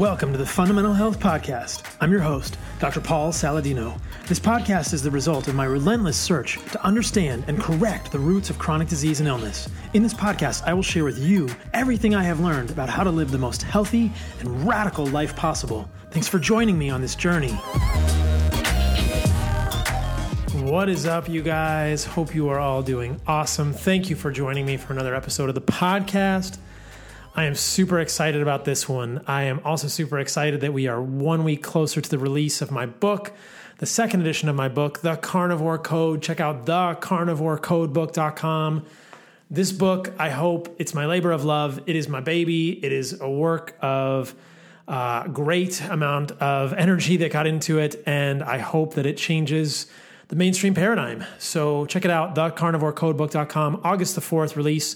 Welcome to the Fundamental Health Podcast. I'm your host, Dr. Paul Saladino. This podcast is the result of my relentless search to understand and correct the roots of chronic disease and illness. In this podcast, I will share with you everything I have learned about how to live the most healthy and radical life possible. Thanks for joining me on this journey. What is up, you guys? Hope you are all doing awesome. Thank you for joining me for another episode of the podcast. I am super excited about this one. I am also super excited that we are one week closer to the release of my book, the second edition of my book, The Carnivore Code. Check out thecarnivorecodebook.com. This book, I hope it's my labor of love. It is my baby. It is a work of uh, great amount of energy that got into it, and I hope that it changes the mainstream paradigm. So check it out, thecarnivorecodebook.com, August the 4th release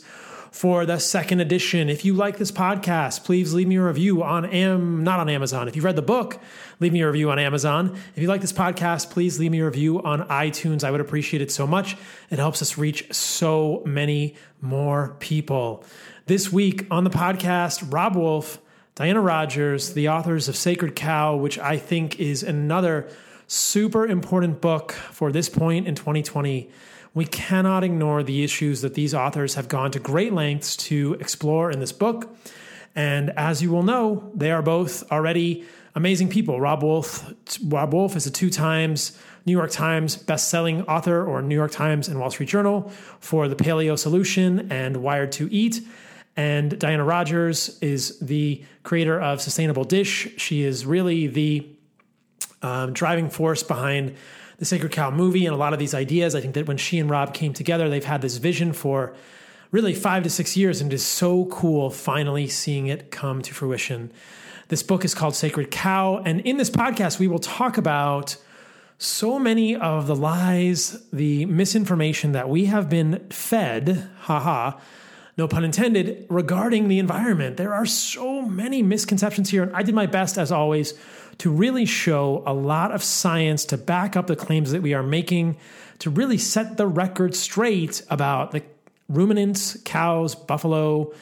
for the second edition. If you like this podcast, please leave me a review on Am not on Amazon. If you've read the book, leave me a review on Amazon. If you like this podcast, please leave me a review on iTunes. I would appreciate it so much. It helps us reach so many more people. This week on the podcast, Robb Wolf, Diana Rodgers, the authors of Sacred Cow, which I think is another super important book for this point in 2020. We cannot ignore the issues that these authors have gone to great lengths to explore in this book. And as you will know, they are both already amazing people. Robb Wolf, Robb Wolf is a two times New York Times best-selling author or New York Times and Wall Street Journal for The Paleo Solution and Wired to Eat. And Diana Rodgers is the creator of Sustainable Dish. She is really the um, driving force behind the Sacred Cow movie and a lot of these ideas. I think that when she and Robb came together, they've had this vision for really five to six years, and it is so cool finally seeing it come to fruition. This book is called Sacred Cow, and in this podcast, we will talk about so many of the lies, the misinformation that we have been fed, haha, no pun intended, regarding the environment. There are so many misconceptions here, and I did my best, as always, to really show a lot of science to back up the claims that we are making, to really set the record straight about the ruminants, cows, buffalo,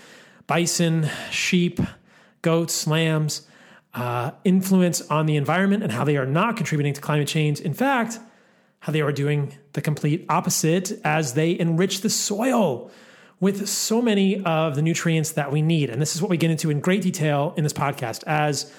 bison, sheep, goats, lambs, uh, influence on the environment and how they are not contributing to climate change. In fact, how they are doing the complete opposite as they enrich the soil with so many of the nutrients that we need. And this is what we get into in great detail in this podcast, as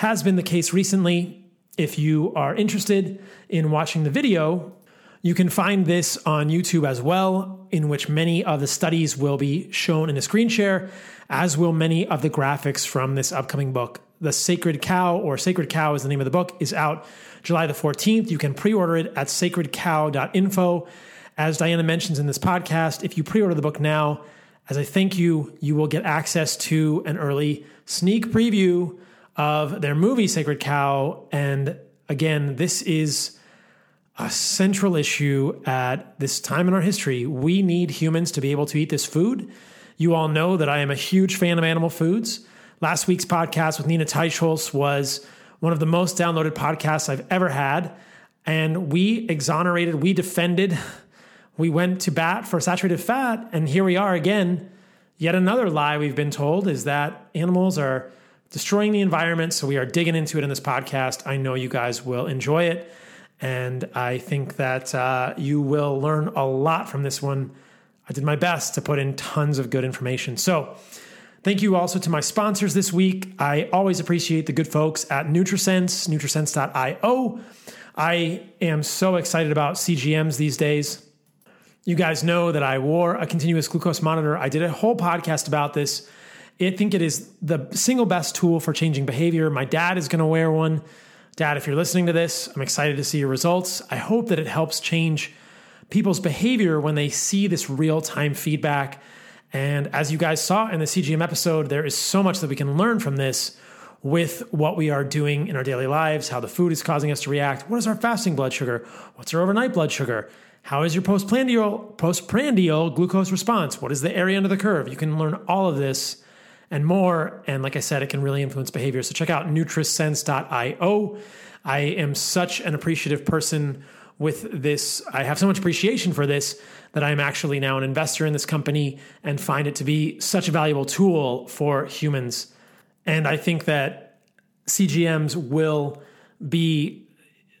has been the case recently. If you are interested in watching the video, you can find this on YouTube as well, in which many of the studies will be shown in a screen share, as will many of the graphics from this upcoming book. The Sacred Cow, or Sacred Cow is the name of the book, is out July the 14th. You can pre order it at sacredcow.info. As Diana mentions in this podcast, if you pre order the book now, as a thank you, you will get access to an early sneak preview of their movie Sacred Cow. And again, this is a central issue at this time in our history. We need humans to be able to eat this food. You all know that I am a huge fan of animal foods. Last week's podcast with Nina Teicholz was one of the most downloaded podcasts I've ever had. And we exonerated, we defended, we went to bat for saturated fat. And here we are again. Yet another lie we've been told is that animals are destroying the environment. So we are digging into it in this podcast. I know you guys will enjoy it. And I think that uh, you will learn a lot from this one. I did my best to put in tons of good information. So, thank you also to my sponsors this week. I always appreciate the good folks at NutriSense, nutrisense.io. I am so excited about CGMs these days. You guys know that I wore a continuous glucose monitor. I did a whole podcast about this I think it is the single best tool for changing behavior. My dad is going to wear one. Dad, if you're listening to this, I'm excited to see your results. I hope that it helps change people's behavior when they see this real time feedback. And as you guys saw in the CGM episode, there is so much that we can learn from this with what we are doing in our daily lives, how the food is causing us to react. What is our fasting blood sugar? What's our overnight blood sugar? How is your postprandial postprandial glucose response? What is the area under the curve? You can learn all of this and more. And like I said, it can really influence behavior. So check out NutriSense.io. I am such an appreciative person with this. I have so much appreciation for this that I'm actually now an investor in this company and find it to be such a valuable tool for humans. And I think that CGMs will be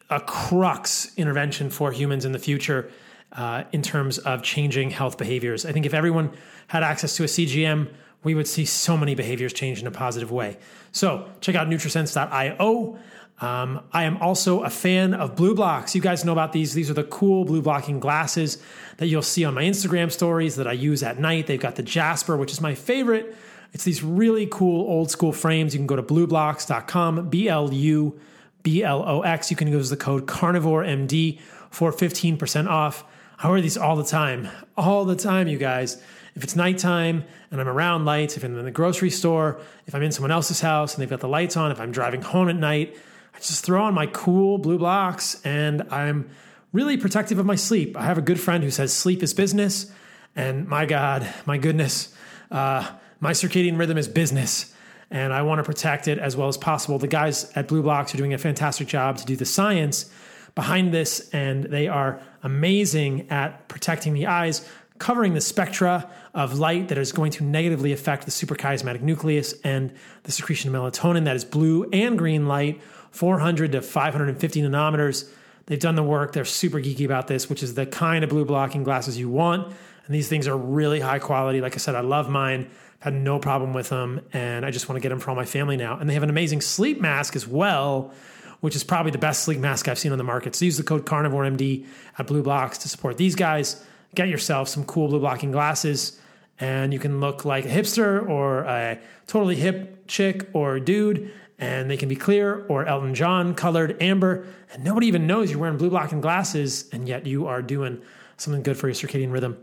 a crux intervention for humans in the future uh, in terms of changing health behaviors. I think if everyone had access to a CGM, we would see so many behaviors change in a positive way. So check out NutriSense.io. Um, I am also a fan of BLUblox. You guys know about these. These are the cool blue blocking glasses that you'll see on my Instagram stories that I use at night. They've got the Jasper, which is my favorite. It's these really cool old school frames. You can go to blublox.com, B L U B L O X. You can use the code CarnivoreMD for 15% off. I wear these all the time, all the time, you guys. If it's nighttime and I'm around lights, if I'm in the grocery store, if I'm in someone else's house and they've got the lights on, if I'm driving home at night, I just throw on my cool BLUblox and I'm really protective of my sleep. I have a good friend who says sleep is business. And my God, my goodness, uh, my circadian rhythm is business. And I want to protect it as well as possible. The guys at BLUblox are doing a fantastic job to do the science behind this, and they are amazing at protecting the eyes, covering the spectra of light that is going to negatively affect the suprachiasmatic nucleus and the secretion of melatonin. That is blue and green light, 400 to 550 nanometers. They've done the work. They're super geeky about this, which is the kind of blue blocking glasses you want. And these things are really high quality. Like I said, I love mine. Had no problem with them, and I just want to get them for all my family now. And they have an amazing sleep mask as well, which is probably the best sleep mask I've seen on the market. So use the code CarnivoreMD at BLUblox to support these guys get yourself some cool blue blocking glasses and you can look like a hipster or a totally hip chick or dude and they can be clear or Elton John colored amber and nobody even knows you're wearing blue blocking glasses and yet you are doing something good for your circadian rhythm.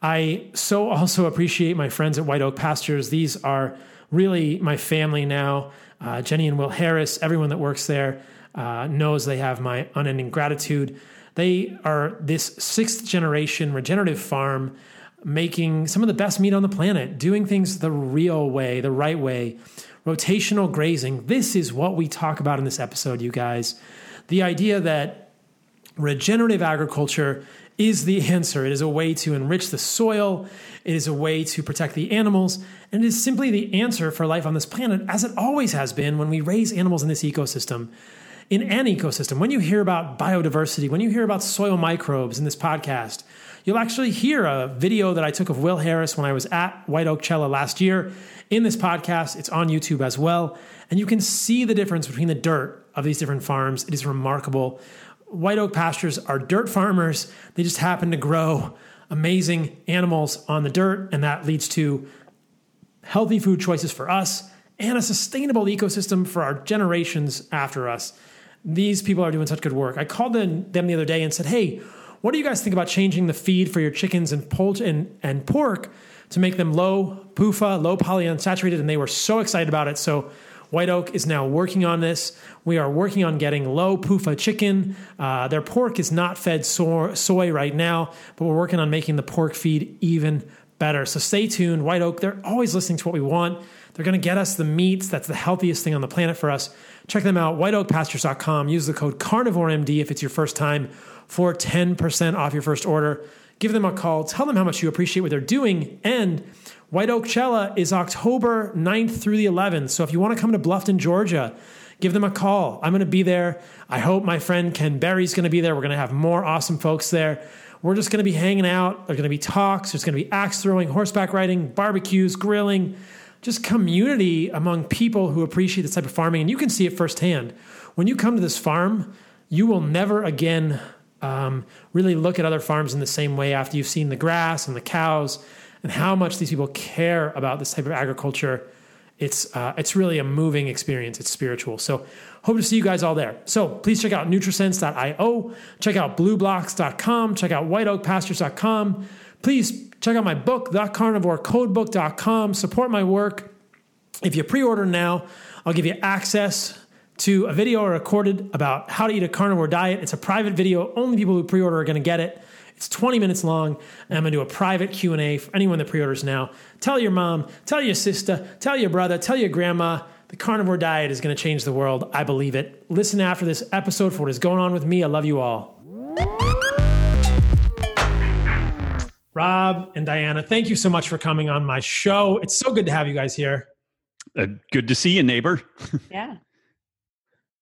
I so also appreciate my friends at White Oak Pastures. These are really my family now. Uh, Jenny and Will Harris, everyone that works there uh, knows they have my unending gratitude. They are this sixth generation regenerative farm making some of the best meat on the planet, doing things the real way, the right way. Rotational grazing. This is what we talk about in this episode, you guys. The idea that regenerative agriculture is the answer. It is a way to enrich the soil, it is a way to protect the animals, and it is simply the answer for life on this planet, as it always has been when we raise animals in this ecosystem in an ecosystem, when you hear about biodiversity, when you hear about soil microbes in this podcast, you'll actually hear a video that I took of Will Harris when I was at White Oak Cella last year in this podcast. It's on YouTube as well. And you can see the difference between the dirt of these different farms. It is remarkable. White Oak Pastures are dirt farmers, they just happen to grow amazing animals on the dirt, and that leads to healthy food choices for us and a sustainable ecosystem for our generations after us these people are doing such good work. I called them, them the other day and said, hey, what do you guys think about changing the feed for your chickens and, and, and pork to make them low PUFA, low polyunsaturated? And they were so excited about it. So White Oak is now working on this. We are working on getting low PUFA chicken. Uh, their pork is not fed so- soy right now, but we're working on making the pork feed even better. So stay tuned. White Oak, they're always listening to what we want. They're going to get us the meats. That's the healthiest thing on the planet for us. Check them out, whiteoakpastures.com. Use the code CarnivoreMD if it's your first time for 10% off your first order. Give them a call. Tell them how much you appreciate what they're doing. And White Oak Cella is October 9th through the 11th. So if you want to come to Bluffton, Georgia, give them a call. I'm going to be there. I hope my friend Ken Berry's going to be there. We're going to have more awesome folks there. We're just going to be hanging out. There's going to be talks. There's going to be axe throwing, horseback riding, barbecues, grilling just community among people who appreciate this type of farming. And you can see it firsthand. When you come to this farm, you will never again um, really look at other farms in the same way after you've seen the grass and the cows and how much these people care about this type of agriculture. It's uh, it's really a moving experience. It's spiritual. So hope to see you guys all there. So please check out Nutrisense.io, check out blublox.com, check out WhiteOakPastures.com. Please Check out my book, thecarnivorecodebook.com. Support my work. If you pre order now, I'll give you access to a video I recorded about how to eat a carnivore diet. It's a private video. Only people who pre order are going to get it. It's 20 minutes long, and I'm going to do a private Q&A for anyone that pre-orders now. Tell your mom, tell your sister, tell your brother, tell your grandma. The carnivore diet is going to change the world. I believe it. Listen after this episode for what is going on with me. I love you all. Rob and Diana, thank you so much for coming on my show. It's so good to have you guys here. Uh, good to see you, neighbor. yeah.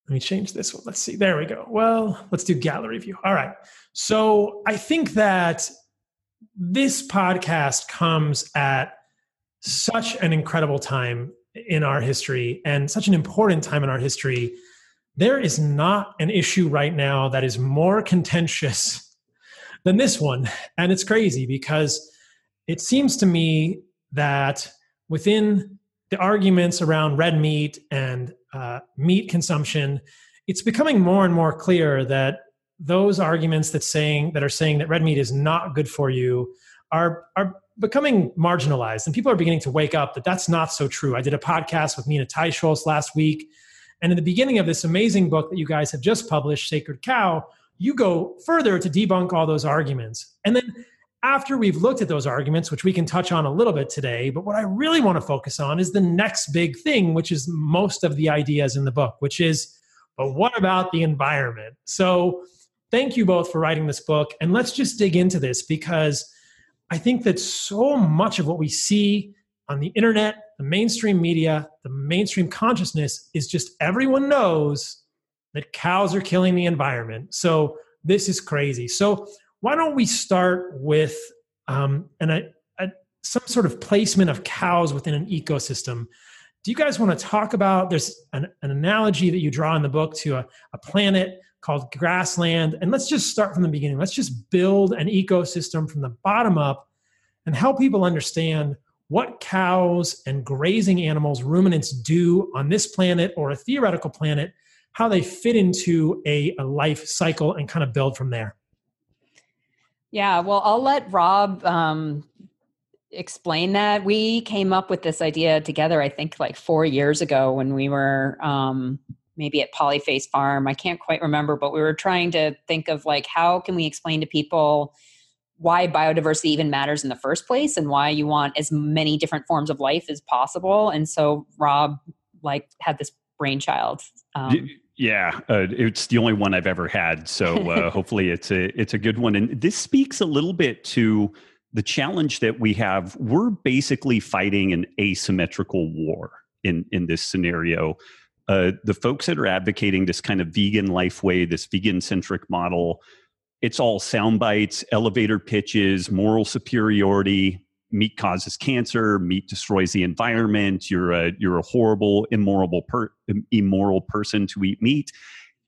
Let me change this one. Let's see. There we go. Well, let's do gallery view. All right. So I think that this podcast comes at such an incredible time in our history and such an important time in our history. There is not an issue right now that is more contentious than this one. And it's crazy because it seems to me that within the arguments around red meat and uh, meat consumption, it's becoming more and more clear that those arguments that saying that are saying that red meat is not good for you are are becoming marginalized, and people are beginning to wake up that that's not so true. I did a podcast with Nina Teicholz last week, and in the beginning of this amazing book that you guys have just published, Sacred Cow, you go further to debunk all those arguments. And then after we've looked at those arguments, which we can touch on a little bit today, but what I really want to focus on is the next big thing, which is most of the ideas in the book, which is, but what about the environment? So thank you both for writing this book. And let's just dig into this because I think that so much of what we see on the internet, the mainstream media, the mainstream consciousness is just everyone knows that cows are killing the environment. So this is crazy. So why don't we start with um, an, a, a, some sort of placement of cows within an ecosystem? Do you guys want to talk about? There's an, an analogy that you draw in the book to a, a planet called grassland. And let's just start from the beginning. Let's just build an ecosystem from the bottom up and help people understand what cows and grazing animals, ruminants do on this planet or a theoretical planet how they fit into a, a life cycle and kind of build from there. Yeah, well, I'll let Robb um, explain that. We came up with this idea together, I think, like four years ago when we were um, maybe at Polyface Farm. I can't quite remember, but we were trying to think of like how can we explain to people why biodiversity even matters in the first place and why you want as many different forms of life as possible. And so Robb like had this brainchild. Um, yeah, uh, it's the only one I've ever had, so uh, hopefully it's a it's a good one. And this speaks a little bit to the challenge that we have. We're basically fighting an asymmetrical war in in this scenario. Uh, the folks that are advocating this kind of vegan life way, this vegan centric model, it's all sound bites, elevator pitches, moral superiority, meat causes cancer, meat destroys the environment, you're a you're a horrible, immoral per, immoral person to eat meat.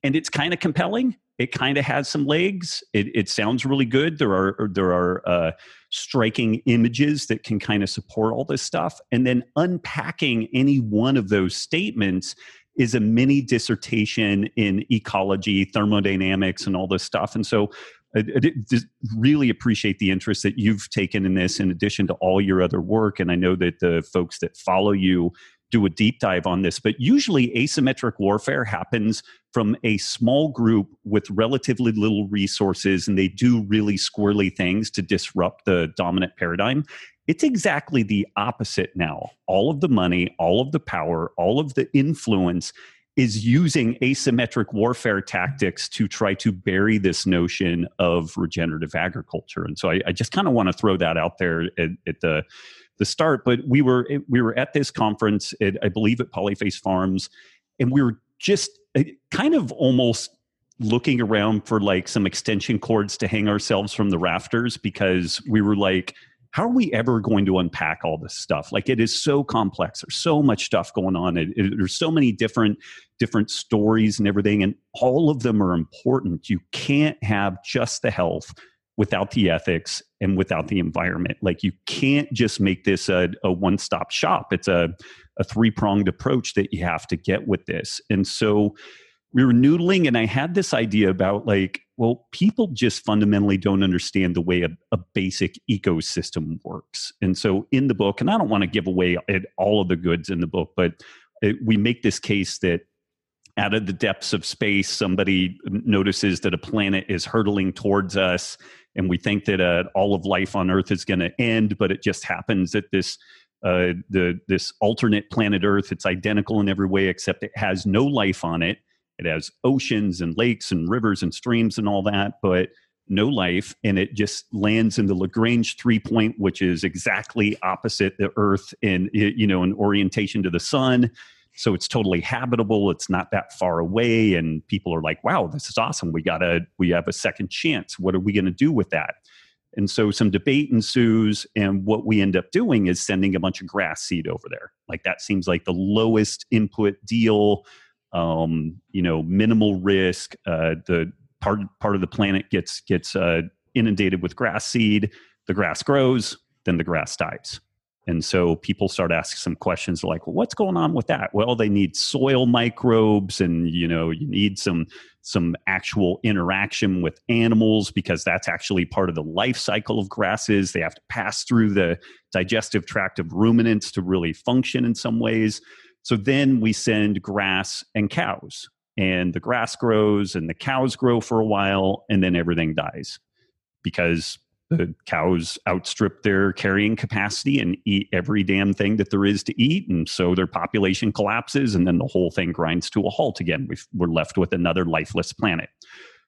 And it's kind of compelling. It kind of has some legs. It, it sounds really good. There are there are uh, striking images that can kind of support all this stuff. And then unpacking any one of those statements is a mini dissertation in ecology, thermodynamics, and all this stuff. And so I, I really appreciate the interest that you've taken in this in addition to all your other work. And I know that the folks that follow you do a deep dive on this, but usually asymmetric warfare happens from a small group with relatively little resources, and they do really squirrely things to disrupt the dominant paradigm. It's exactly the opposite now. All of the money, all of the power, all of the influence is using asymmetric warfare tactics to try to bury this notion of regenerative agriculture. And so I, I just kind of want to throw that out there at, at, the the start. But we were we were at this conference, at, I believe, at Polyface Farms, and we were just uh, kind of almost looking around for like some extension cords to hang ourselves from the rafters because we were like how are we ever going to unpack all this stuff? Like it is so complex. There's so much stuff going on. It, it, there's so many different different stories and everything and all of them are important. You can't have just the health without the ethics and without the environment. Like you can't just make this a, a one-stop shop. It's a, a three-pronged approach that you have to get with this. And so we were noodling and i had this idea about like well people just fundamentally don't understand the way a, a, basic ecosystem works. And so in the book and i don't want to give away all of the goods in the book but it, we make this case that out of the depths of space somebody notices that a planet is hurtling towards us and we think that uh, all of life on earth is going to end but it just happens that this uh, the this alternate planet earth it's identical in every way except it has no life on it it has oceans and lakes and rivers and streams and all that, but no life. And it just lands in the Lagrange three point, which is exactly opposite the Earth in, you know, in orientation to the sun. So it's totally habitable. It's not that far away. And people are like, wow, this is awesome. We got a, we have a second chance. What are we going to do with that? And so some debate ensues, and what we end up doing is sending a bunch of grass seed over there. Like that seems like the lowest input deal um, you know, minimal risk. Uh, the part part of the planet gets gets uh, inundated with grass seed. The grass grows, then the grass dies. And so people start asking some questions like, well, what's going on with that? Well, they need soil microbes and you know, you need some some actual interaction with animals because that's actually part of the life cycle of grasses. They have to pass through the digestive tract of ruminants to really function in some ways. So then we send grass and cows, and the grass grows and the cows grow for a while, and then everything dies because the cows outstrip their carrying capacity and eat every damn thing that there is to eat. And so their population collapses, and then the whole thing grinds to a halt again. we are left with another lifeless planet.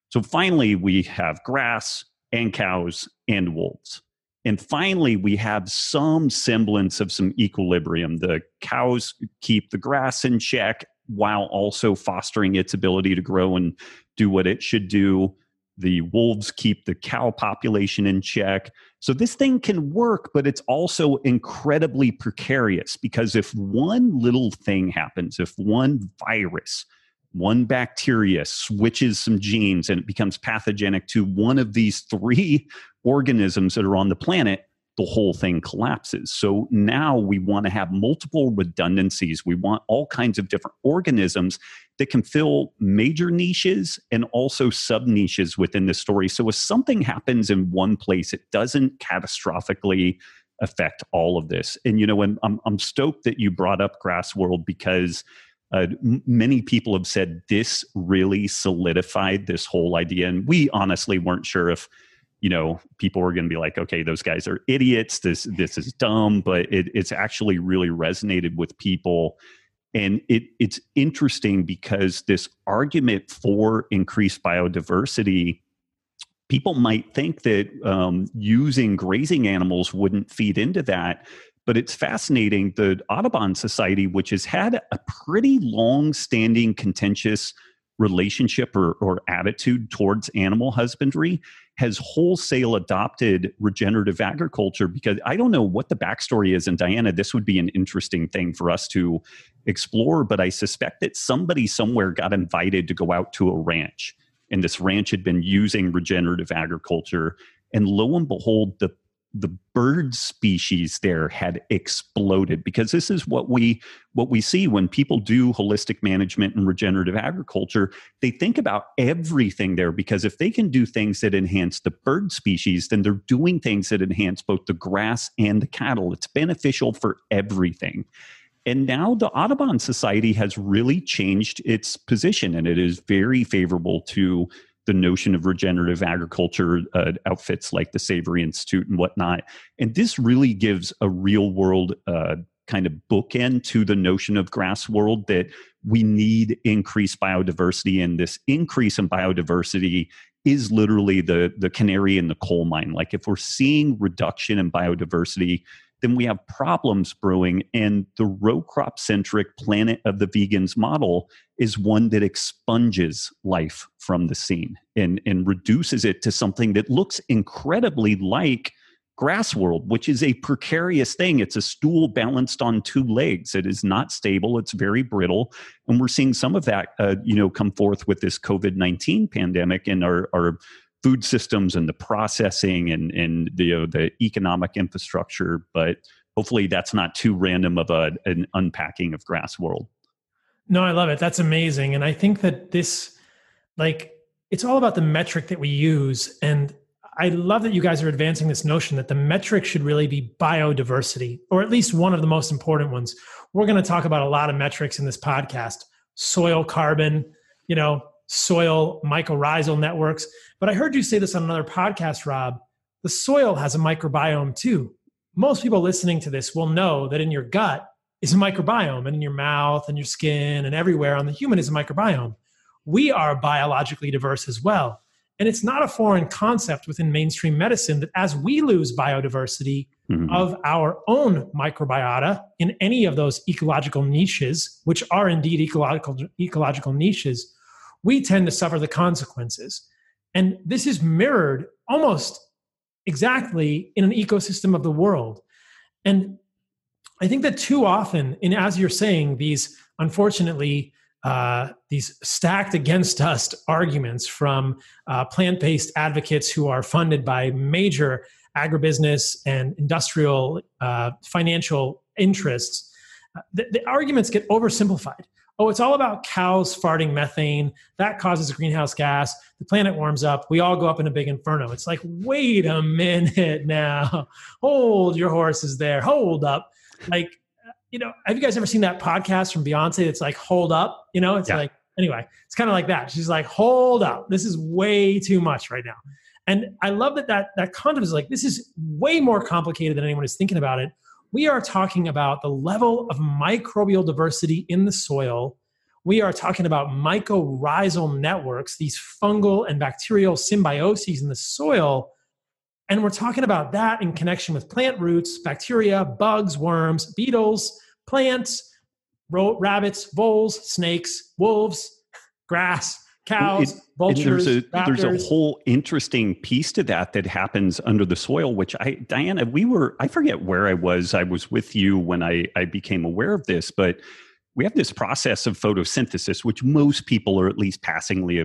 So finally, we have grass and cows and wolves. And finally, we have some semblance of some equilibrium. The cows keep the grass in check while also fostering its ability to grow and do what it should do. The wolves keep the cow population in check. So this thing can work, but it's also incredibly precarious because if one little thing happens, if one virus, one bacteria switches some genes and it becomes pathogenic to one of these three organisms that are on the planet, the whole thing collapses. So now we want to have multiple redundancies. We want all kinds of different organisms that can fill major niches and also sub niches within the story. So if something happens in one place, it doesn't catastrophically affect all of this. And you know, I'm, I'm stoked that you brought up Grass World because uh, many people have said this really solidified this whole idea. And we honestly weren't sure if you know people were going to be like okay those guys are idiots this this is dumb but it, it's actually really resonated with people and it, it's interesting because this argument for increased biodiversity people might think that um, using grazing animals wouldn't feed into that but it's fascinating the audubon society which has had a pretty long standing contentious relationship or, or attitude towards animal husbandry has wholesale adopted regenerative agriculture because I don't know what the backstory is. And Diana, this would be an interesting thing for us to explore, but I suspect that somebody somewhere got invited to go out to a ranch, and this ranch had been using regenerative agriculture. And lo and behold, the the bird species there had exploded because this is what we what we see when people do holistic management and regenerative agriculture. They think about everything there because if they can do things that enhance the bird species then they're doing things that enhance both the grass and the cattle. It's beneficial for everything. And now the Audubon Society has really changed its position and it is very favorable to the notion of regenerative agriculture uh, outfits like the Savory Institute and whatnot. And this really gives a real world uh, kind of bookend to the notion of grass world that we need increased biodiversity, and this increase in biodiversity is literally the the canary in the coal mine. Like if we're seeing reduction in biodiversity, then we have problems brewing. And the row crop centric planet of the vegans model is one that expunges life from the scene and, and reduces it to something that looks incredibly like grass world, which is a precarious thing. It's a stool balanced on two legs. It is not stable. It's very brittle, and we're seeing some of that, uh, you know, come forth with this COVID nineteen pandemic and our, our food systems and the processing and and the you know, the economic infrastructure. But hopefully, that's not too random of a, an unpacking of grass world. No, I love it. That's amazing, and I think that this, like, it's all about the metric that we use, and I love that you guys are advancing this notion that the metric should really be biodiversity, or at least one of the most important ones. We're going to talk about a lot of metrics in this podcast: soil carbon, you know, soil mycorrhizal networks. But I heard you say this on another podcast, Robb. The soil has a microbiome too. Most people listening to this will know that in your gut is a microbiome, and in your mouth and your skin and everywhere on the human is a microbiome. we are biologically diverse as well. And it's not a foreign concept within mainstream medicine that as we lose biodiversity mm-hmm. of our own microbiota in any of those ecological niches, which are indeed ecological, ecological niches, we tend to suffer the consequences. And this is mirrored almost exactly in an ecosystem of the world. And I think that too often, and as you're saying, these unfortunately uh, these stacked against us arguments from uh, plant based advocates who are funded by major agribusiness and industrial uh, financial interests. Uh, the, the, arguments get oversimplified. Oh, it's all about cows farting methane. That causes a greenhouse gas. The planet warms up. We all go up in a big inferno. It's like, wait a minute now. Hold your horses there. Hold up. Like, you know, have you guys ever seen that podcast from Beyonce? It's like, hold up. You know, it's yeah. like, anyway, it's kind of like that. She's like, hold up. This is way too much right now. And I love that that, that concept is like, this is way more complicated than anyone is thinking about it. We are talking about the level of microbial diversity in the soil. We are talking about mycorrhizal networks, these fungal and bacterial symbioses in the soil and we're talking about that in connection with plant roots, bacteria, bugs, worms, beetles, plants, rabbits, voles, snakes, wolves, grass, cows, it, vultures. There's a, there's a whole interesting piece to that that happens under the soil, which I, Diana, we were, I forget where I was. I was with you when I, I became aware of this, but we have this process of photosynthesis, which most people are at least passingly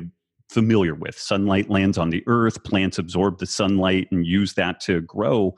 familiar with. Sunlight lands on the earth, plants absorb the sunlight and use that to grow.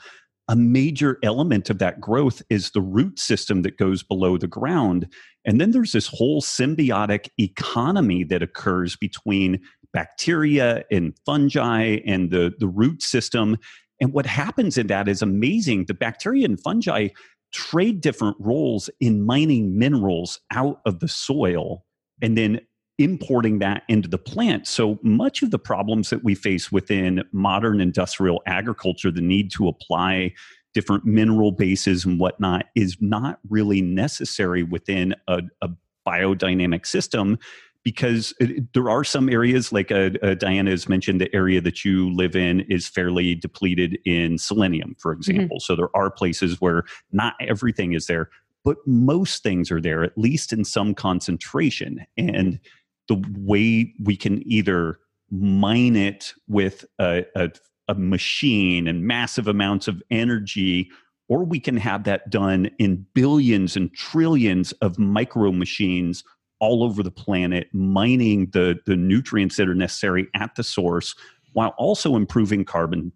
A major element of that growth is the root system that goes below the ground. And then there's this whole symbiotic economy that occurs between bacteria and fungi and the, the root system. And what happens in that is amazing. The bacteria and fungi trade different roles in mining minerals out of the soil and then importing that into the plant. So much of the problems that we face within modern industrial agriculture, the need to apply different mineral bases and whatnot, is not really necessary within a, a biodynamic system. Because it, there are some areas, like uh, uh, Diana has mentioned, the area that you live in is fairly depleted in selenium, for mm-hmm. example. Mm-hmm. So there are places where not everything is there, but most things are there, at least in some concentration. And the way we can either mine it with a, a, a machine and massive amounts of energy or we can have that done in billions and trillions of micro machines all over the planet, mining the, the nutrients that are necessary at the source while also improving carbon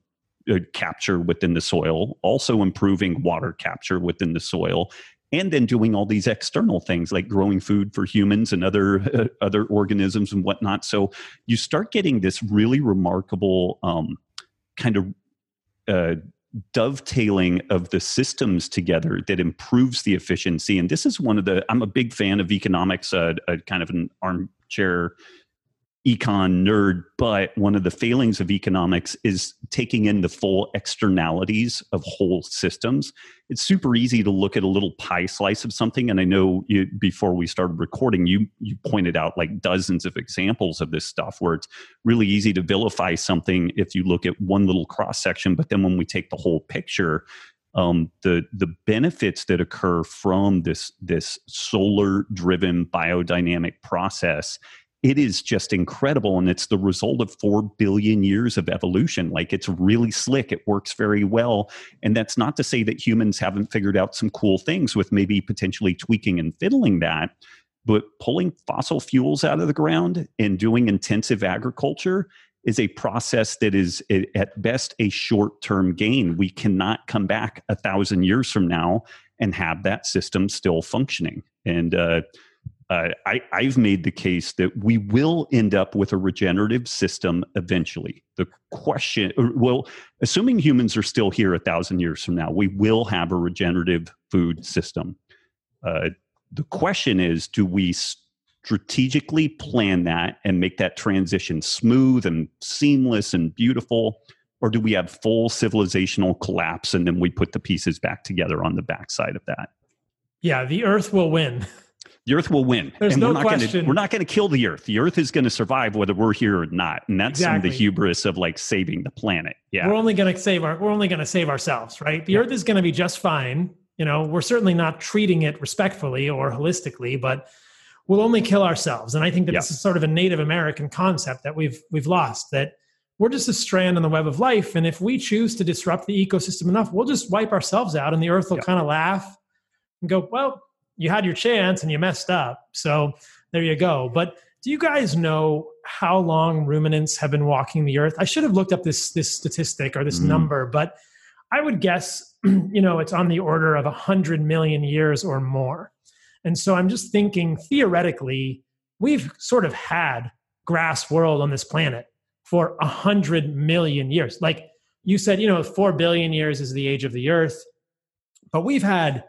uh, capture within the soil, also improving water capture within the soil, and then doing all these external things like growing food for humans and other uh, other organisms and whatnot. So you start getting this really remarkable um, kind of uh, dovetailing of the systems together that improves the efficiency. And this is one of the I'm a big fan of economics, uh, a kind of an armchair econ nerd, but one of the failings of economics is taking in the full externalities of whole systems. It's super easy to look at a little pie slice of something, and I know you, before we started recording, you you pointed out like dozens of examples of this stuff where it's really easy to vilify something if you look at one little cross section, but then when we take the whole picture. Um, the the benefits that occur from this this solar driven biodynamic process it is just incredible and it's the result of 4 billion years of evolution. Like it's really slick it works very well and that's not to say that humans haven't figured out some cool things with maybe potentially tweaking and fiddling that but pulling fossil fuels out of the ground and doing intensive agriculture is a process that is at best a short term gain. We cannot come back a thousand years from now and have that system still functioning. And uh, uh, I, I've made the case that we will end up with a regenerative system eventually. The question, well, assuming humans are still here a thousand years from now, we will have a regenerative food system. Uh, the question is do we strategically plan that and make that transition smooth and seamless and beautiful? Or do we have full civilizational collapse and then we put the pieces back together on the backside of that? Yeah, the earth will win. the earth will win. There's and no we're not question. Gonna, we're not going to kill the earth. The earth is going to survive whether we're here or not. And that's of the hubris of like saving the planet. Yeah. We're only going to save our. We're only going to save ourselves, right? The Yeah. Earth is going to be just fine. You know, we're certainly not treating it respectfully or holistically, but we'll only kill ourselves. And I think that Yeah. this is sort of a Native American concept that we've we've lost. That we're just a strand on the web of life, and if we choose to disrupt the ecosystem enough, we'll just wipe ourselves out, and the Earth will Yeah. kind of laugh and go, "Well, you had your chance and you messed up." So there you go. But do you guys know how long ruminants have been walking the earth? I should have looked up this this statistic or this Mm. number, but I would guess, you know, it's on the order of a 100 million years or more. And so I'm just thinking theoretically, we've sort of had grass world on this planet for a 100 million years. Like you said, you know, 4 billion years is the age of the earth, but we've had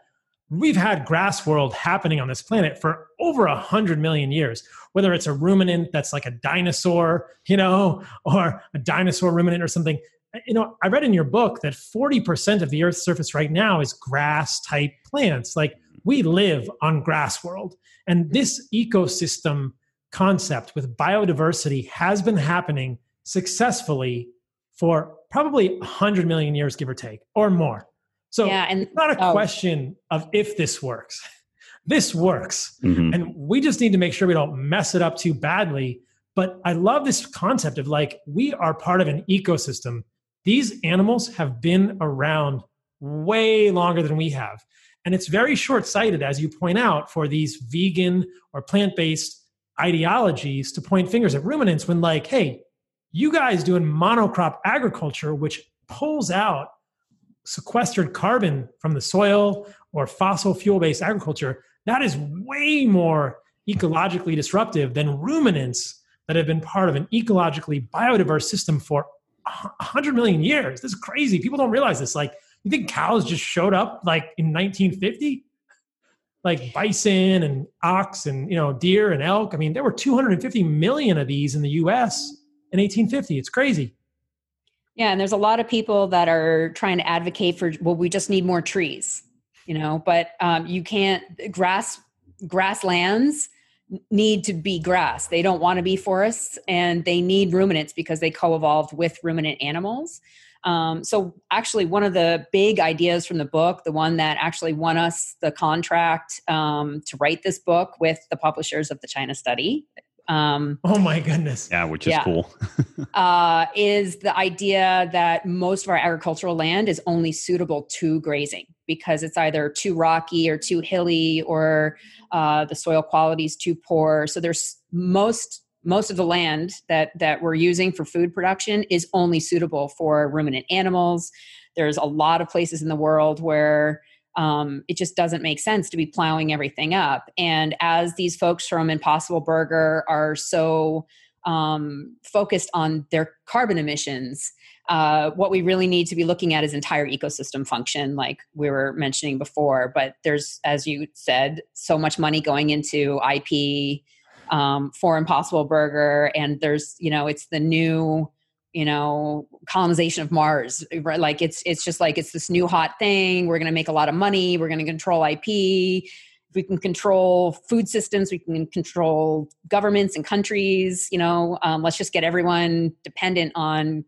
we've had grass world happening on this planet for over a 100 million years whether it's a ruminant that's like a dinosaur you know or a dinosaur ruminant or something. You know i read in your book that 40% of the earth's surface right now is grass type plants. Like we live on grass world. And this ecosystem concept with biodiversity has been happening successfully for probably 100 million years give or take or more so yeah, and it's not a oh. question of if this works. This works. Mhm. And we just need to make sure we don't mess it up too badly. But I love this concept of like, we are part of an ecosystem. These animals have been around way longer than we have. And it's very short sighted, as you point out, for these vegan or plant based ideologies to point fingers at ruminants when, like, hey, you guys doing monocrop agriculture, which pulls out sequestered carbon from the soil or fossil fuel based agriculture, that is way more ecologically disruptive than ruminants that have been part of an ecologically biodiverse system for 100 million years. This is crazy. People don't realize this. Like, you think cows just showed up like in 1950? Like bison and ox and you know deer and elk. I mean, there were 250 million of these in the U.S. in 1850. It's crazy. Yeah, and there's a lot of people that are trying to advocate for well, we just need more trees, you know. But um, you can't grass grasslands need to be grass. They don't want to be forests, and they need ruminants because they co-evolved with ruminant animals. Um, so actually, one of the big ideas from the book, the one that actually won us the contract um, to write this book with the publishers of the China Study. Um, Oh my goodness. Yeah, which is Yeah. cool. uh, is the idea that most of our agricultural land is only suitable to grazing because it's either too rocky or too hilly or uh, the soil quality is too poor. So there's most most of the land that that we're using for food production is only suitable for ruminant animals. There's a lot of places in the world where um, it just doesn't make sense to be plowing everything up. And as these folks from Impossible Burger are so um, focused on their carbon emissions, uh, what we really need to be looking at is entire ecosystem function, like we were mentioning before. But there's, as you said, so much money going into IP um, for Impossible Burger, and there's, you know, it's the new you know colonization of mars right? like it's it's just like it's this new hot thing. We're going to make a lot of money. We're going to control ip we can control food systems. We can control governments and countries you know? Um, let's just get everyone dependent on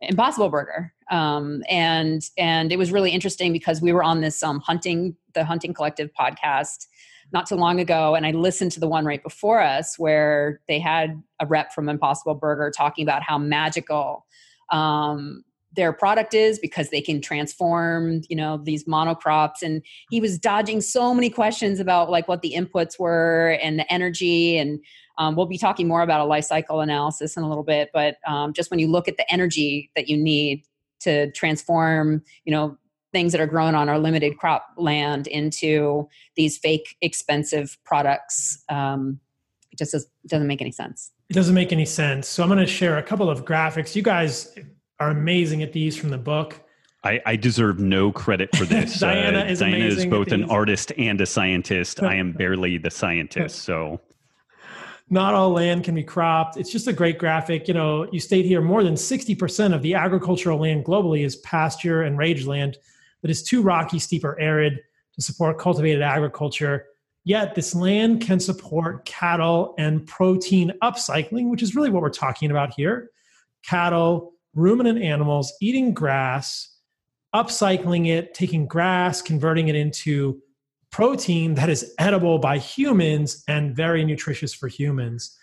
impossible burger. Um, and and it was really interesting because we were on this um, hunting the hunting collective podcast not too long ago and i listened to the one right before us where they had a rep from impossible burger talking about how magical um, their product is because they can transform you know these monocrops. And he was dodging so many questions about like what the inputs were and the energy. And um, we'll be talking more about a life cycle analysis in a little bit but um, just when you look at the energy that you need to transform you know things that are grown on our limited crop land into these fake expensive products um, it just does, doesn't make any sense It doesn't make any sense. So I'm going to share a couple of graphics. You guys are amazing at these from the book. I, I deserve no credit for this. Diana Uh, is Diana is both an artist and a scientist. I am barely the scientist. So Not all land can be cropped. It's just a great graphic. You know, you state here more than 60% of the agricultural land globally is pasture and rangeland that is too rocky, steep, or arid to support cultivated agriculture. Yet this land can support cattle and protein upcycling, which is really what we're talking about here. Cattle, ruminant animals eating grass, upcycling it, taking grass, converting it into protein that is edible by humans and very nutritious for humans.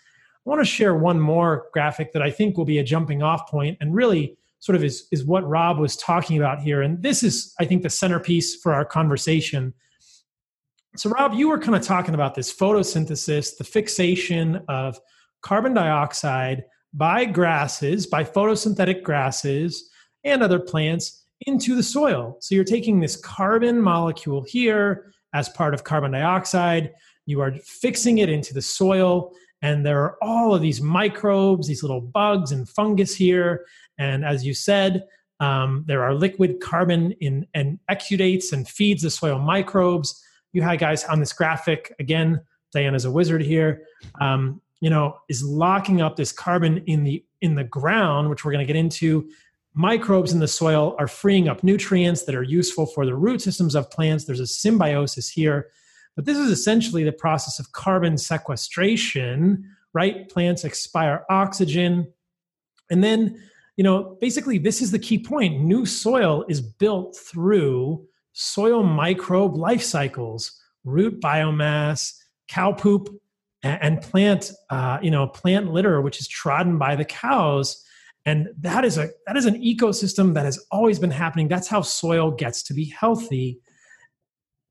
I want to share one more graphic that I think will be a jumping off point and really sort of is, is what Robb was talking about here. And this is, I think, the centerpiece for our conversation. So, Robb, you were kind of talking about this photosynthesis, the fixation of carbon dioxide by grasses, by photosynthetic grasses and other plants into the soil. So, you're taking this carbon molecule here as part of carbon dioxide, you are fixing it into the soil, and there are all of these microbes, these little bugs and fungus here. And as you said, um, there are liquid carbon in and exudates and feeds the soil microbes. You had guys on this graphic again. Diana's a wizard here. Um, you know, is locking up this carbon in the in the ground, which we're going to get into. Microbes in the soil are freeing up nutrients that are useful for the root systems of plants. There's a symbiosis here. But this is essentially the process of carbon sequestration, right? Plants expire oxygen. And then, you know, basically, this is the key point. New soil is built through soil microbe life cycles, root biomass, cow poop, and plant, uh, you know, plant litter, which is trodden by the cows. And that is a that is an ecosystem that has always been happening. That's how soil gets to be healthy.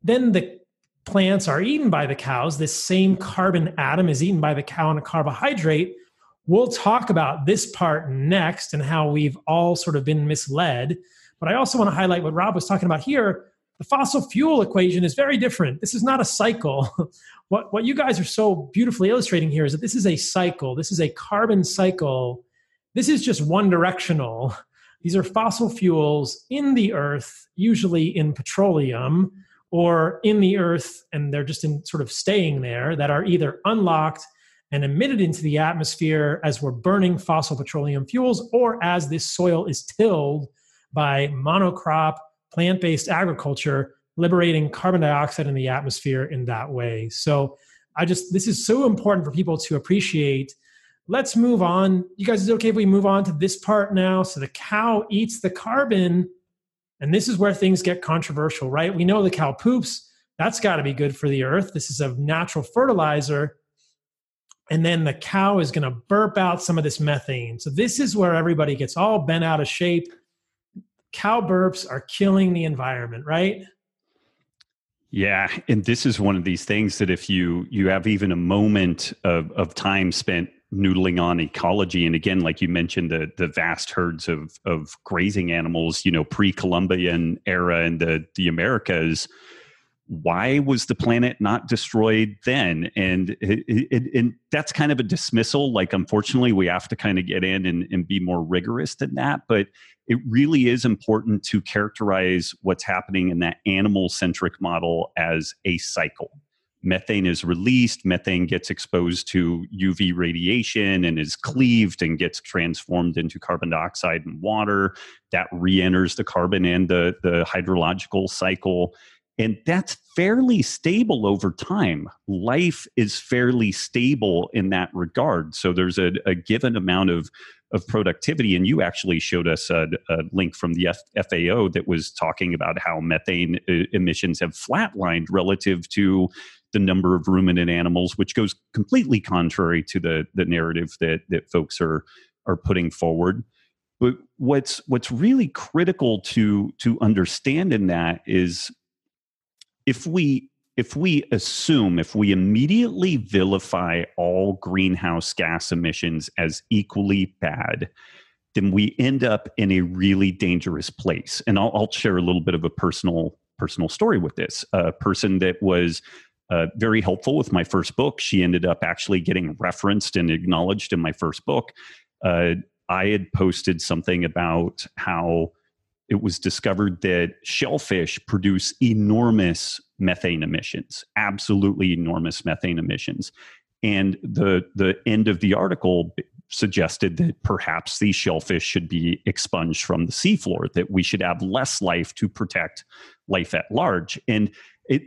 Then the plants are eaten by the cows, this same carbon atom is eaten by the cow in a carbohydrate. We'll talk about this part next and how we've all sort of been misled. But I also want to highlight what Robb was talking about here. The fossil fuel equation is very different. This is not a cycle. what, what you guys are so beautifully illustrating here is that this is a cycle. This is a carbon cycle. This is just one directional. These are fossil fuels in the earth, usually in petroleum or in the earth and they're just in sort of staying there that are either unlocked and emitted into the atmosphere as we're burning fossil petroleum fuels or as this soil is tilled by monocrop plant-based agriculture liberating carbon dioxide in the atmosphere in that way so i just this is so important for people to appreciate let's move on you guys is it okay if we move on to this part now so the cow eats the carbon and this is where things get controversial, right? We know the cow poops, that's got to be good for the earth. This is a natural fertilizer. And then the cow is going to burp out some of this methane. So this is where everybody gets all bent out of shape. Cow burps are killing the environment, right? Yeah, and this is one of these things that if you you have even a moment of, of time spent noodling on ecology and again like you mentioned the the vast herds of of grazing animals you know pre-columbian era in the the americas why was the planet not destroyed then and it, it, it, that's kind of a dismissal like unfortunately we have to kind of get in and, and be more rigorous than that but it really is important to characterize what's happening in that animal centric model as a cycle methane is released, methane gets exposed to UV radiation and is cleaved and gets transformed into carbon dioxide and water. That re enters the carbon and the, the hydrological cycle. And that's fairly stable over time. Life is fairly stable in that regard. So there's a, a given amount of of productivity. And you actually showed us a, a link from the F- FAO that was talking about how methane uh, emissions have flatlined relative to the number of ruminant animals, which goes completely contrary to the the narrative that that folks are are putting forward. But what's what's really critical to to understand in that is if we if we assume if we immediately vilify all greenhouse gas emissions as equally bad then we end up in a really dangerous place and i'll, I'll share a little bit of a personal personal story with this a person that was uh, very helpful with my first book. She ended up actually getting referenced and acknowledged in my first book. Uh, I had posted something about how it was discovered that shellfish produce enormous methane emissions, absolutely enormous methane emissions. And the the end of the article suggested that perhaps these shellfish should be expunged from the seafloor, that we should have less life to protect life at large. And it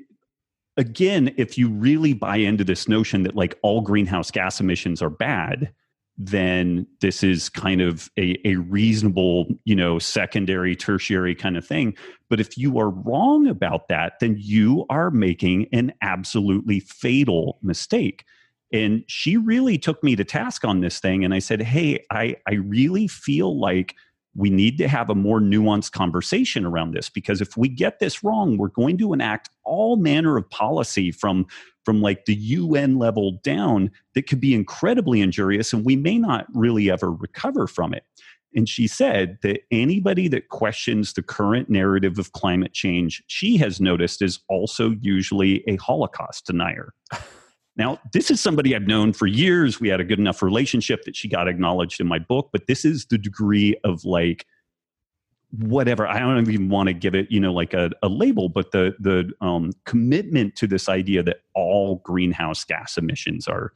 again, if you really buy into this notion that like all greenhouse gas emissions are bad, then this is kind of a, a reasonable, you know, secondary, tertiary kind of thing. But if you are wrong about that, then you are making an absolutely fatal mistake. And she really took me to task on this thing. And I said, Hey, I, I really feel like we need to have a more nuanced conversation around this because if we get this wrong, we're going to enact all manner of policy from from like the UN level down that could be incredibly injurious and we may not really ever recover from it. And she said that anybody that questions the current narrative of climate change, she has noticed is also usually a Holocaust denier. Now, this is somebody I've known for years. We had a good enough relationship that she got acknowledged in my book, but this is the degree of like whatever i don't even want to give it you know like a, a label but the the um, commitment to this idea that all greenhouse gas emissions are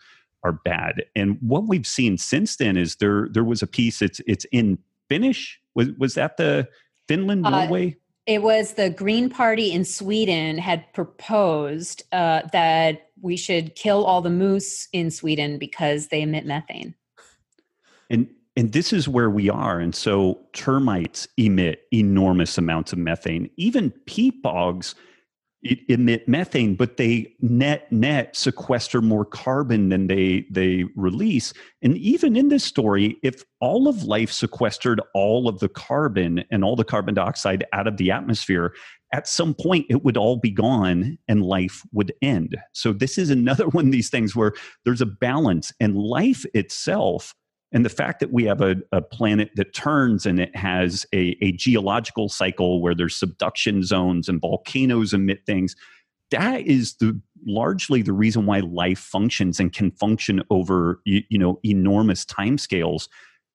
are bad. And what we've seen since then is there there was a piece it's it's in finnish. Was was that the finland uh, norway? it was the Green Party in Sweden had proposed uh, that we should kill all the moose in Sweden because they emit methane. And and this is where we are. And so termites emit enormous amounts of methane. Even peat bogs emit methane, but they net net sequester more carbon than they they release. And even in this story, if all of life sequestered all of the carbon and all the carbon dioxide out of the atmosphere, at some point it would all be gone and life would end. So this is another one of these things where there's a balance and life itself and the fact that we have a, a planet that turns and it has a, a geological cycle where there's subduction zones and volcanoes emit things, that is the largely the reason why life functions and can function over you, you know enormous timescales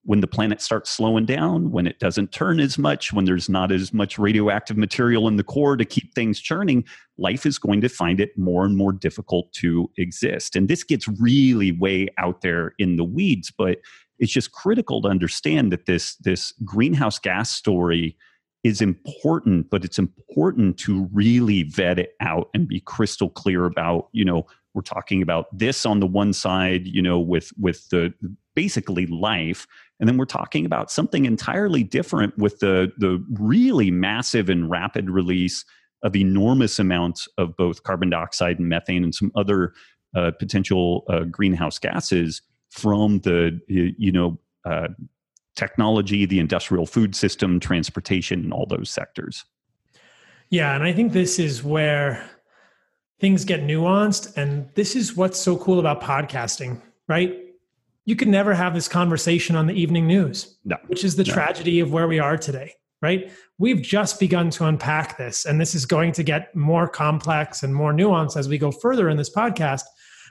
when the planet starts slowing down, when it doesn't turn as much, when there's not as much radioactive material in the core to keep things churning, life is going to find it more and more difficult to exist. And this gets really way out there in the weeds, but it's just critical to understand that this this greenhouse gas story is important but it's important to really vet it out and be crystal clear about you know we're talking about this on the one side you know with with the basically life and then we're talking about something entirely different with the the really massive and rapid release of enormous amounts of both carbon dioxide and methane and some other uh, potential uh, greenhouse gases from the you know uh, technology, the industrial food system, transportation, and all those sectors. Yeah, and I think this is where things get nuanced, and this is what's so cool about podcasting, right? You could never have this conversation on the evening news, no. which is the no. tragedy of where we are today, right? We've just begun to unpack this, and this is going to get more complex and more nuanced as we go further in this podcast.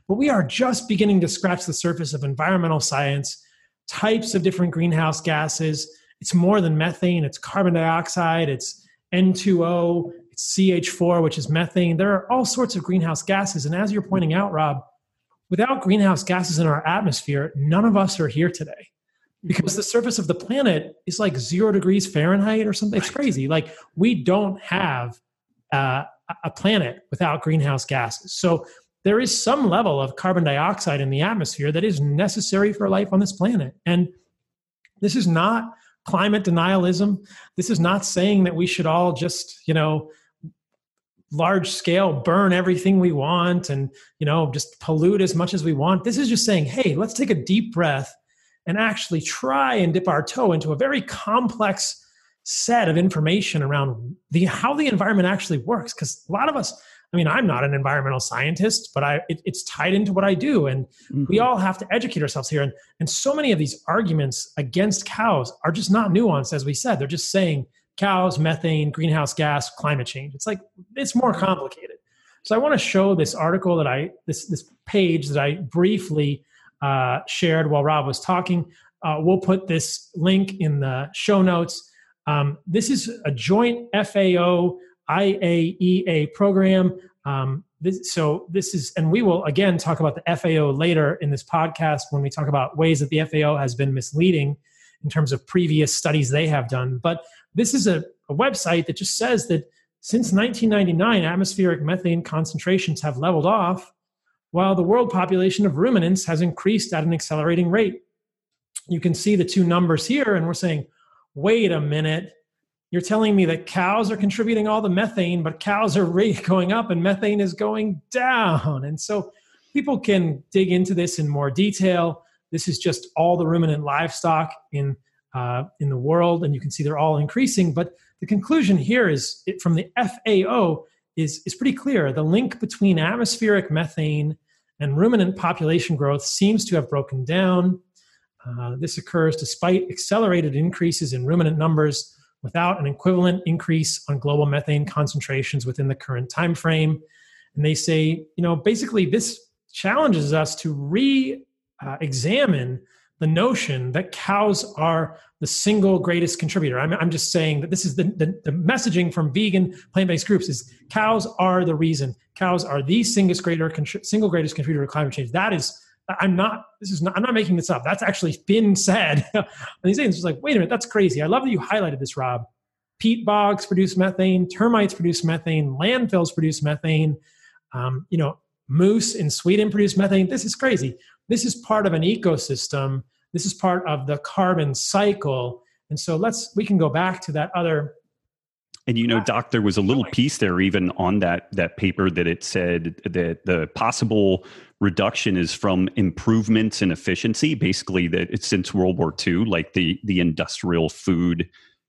But we are just beginning to scratch the surface of environmental science, types of different greenhouse gases. It's more than methane, it's carbon dioxide, it's N2O, it's CH4, which is methane. There are all sorts of greenhouse gases. And as you're pointing out, Robb, without greenhouse gases in our atmosphere, none of us are here today because the surface of the planet is like zero degrees Fahrenheit or something. It's crazy. Like we don't have uh, a planet without greenhouse gases. So there is some level of carbon dioxide in the atmosphere that is necessary for life on this planet. And this is not climate denialism. This is not saying that we should all just, you know, large scale burn everything we want and, you know, just pollute as much as we want. This is just saying, hey, let's take a deep breath and actually try and dip our toe into a very complex set of information around the how the environment actually works because a lot of us I mean, I'm not an environmental scientist, but I it, it's tied into what I do, and mm-hmm. we all have to educate ourselves here. And and so many of these arguments against cows are just not nuanced, as we said. They're just saying cows, methane, greenhouse gas, climate change. It's like it's more complicated. So I want to show this article that I this this page that I briefly uh, shared while Robb was talking. Uh, we'll put this link in the show notes. Um, this is a joint FAO IAEA program. Um, this, so this is, and we will again talk about the FAO later in this podcast when we talk about ways that the FAO has been misleading in terms of previous studies they have done. But this is a, a website that just says that since 1999, atmospheric methane concentrations have leveled off, while the world population of ruminants has increased at an accelerating rate. You can see the two numbers here, and we're saying, wait a minute, you're telling me that cows are contributing all the methane, but cows are going up and methane is going down. And so people can dig into this in more detail. This is just all the ruminant livestock in uh, in the world, and you can see they're all increasing. But the conclusion here is it, from the FAO is is pretty clear. The link between atmospheric methane and ruminant population growth seems to have broken down. Uh, this occurs despite accelerated increases in ruminant numbers without an equivalent increase on global methane concentrations within the current time frame. And they say, you know, basically this challenges us to re-examine uh, the notion that cows are the single greatest contributor. I'm, I'm just saying that this is the, the, the messaging from vegan plant-based groups is cows are the reason. Cows are the single greatest, single greatest contributor to climate change. That is I'm not, this is not, I'm not making this up. That's actually been said. and he's saying, it's like, wait a minute, that's crazy. I love that you highlighted this, Robb. Peat bogs produce methane, termites produce methane, landfills produce methane. Um, you know, moose in Sweden produce methane. This is crazy. This is part of an ecosystem. This is part of the carbon cycle. And so let's, we can go back to that other and you know, Doc, there was a little piece there even on that that paper that it said that the possible reduction is from improvements in efficiency. Basically, that it's since World War II, like the the industrial food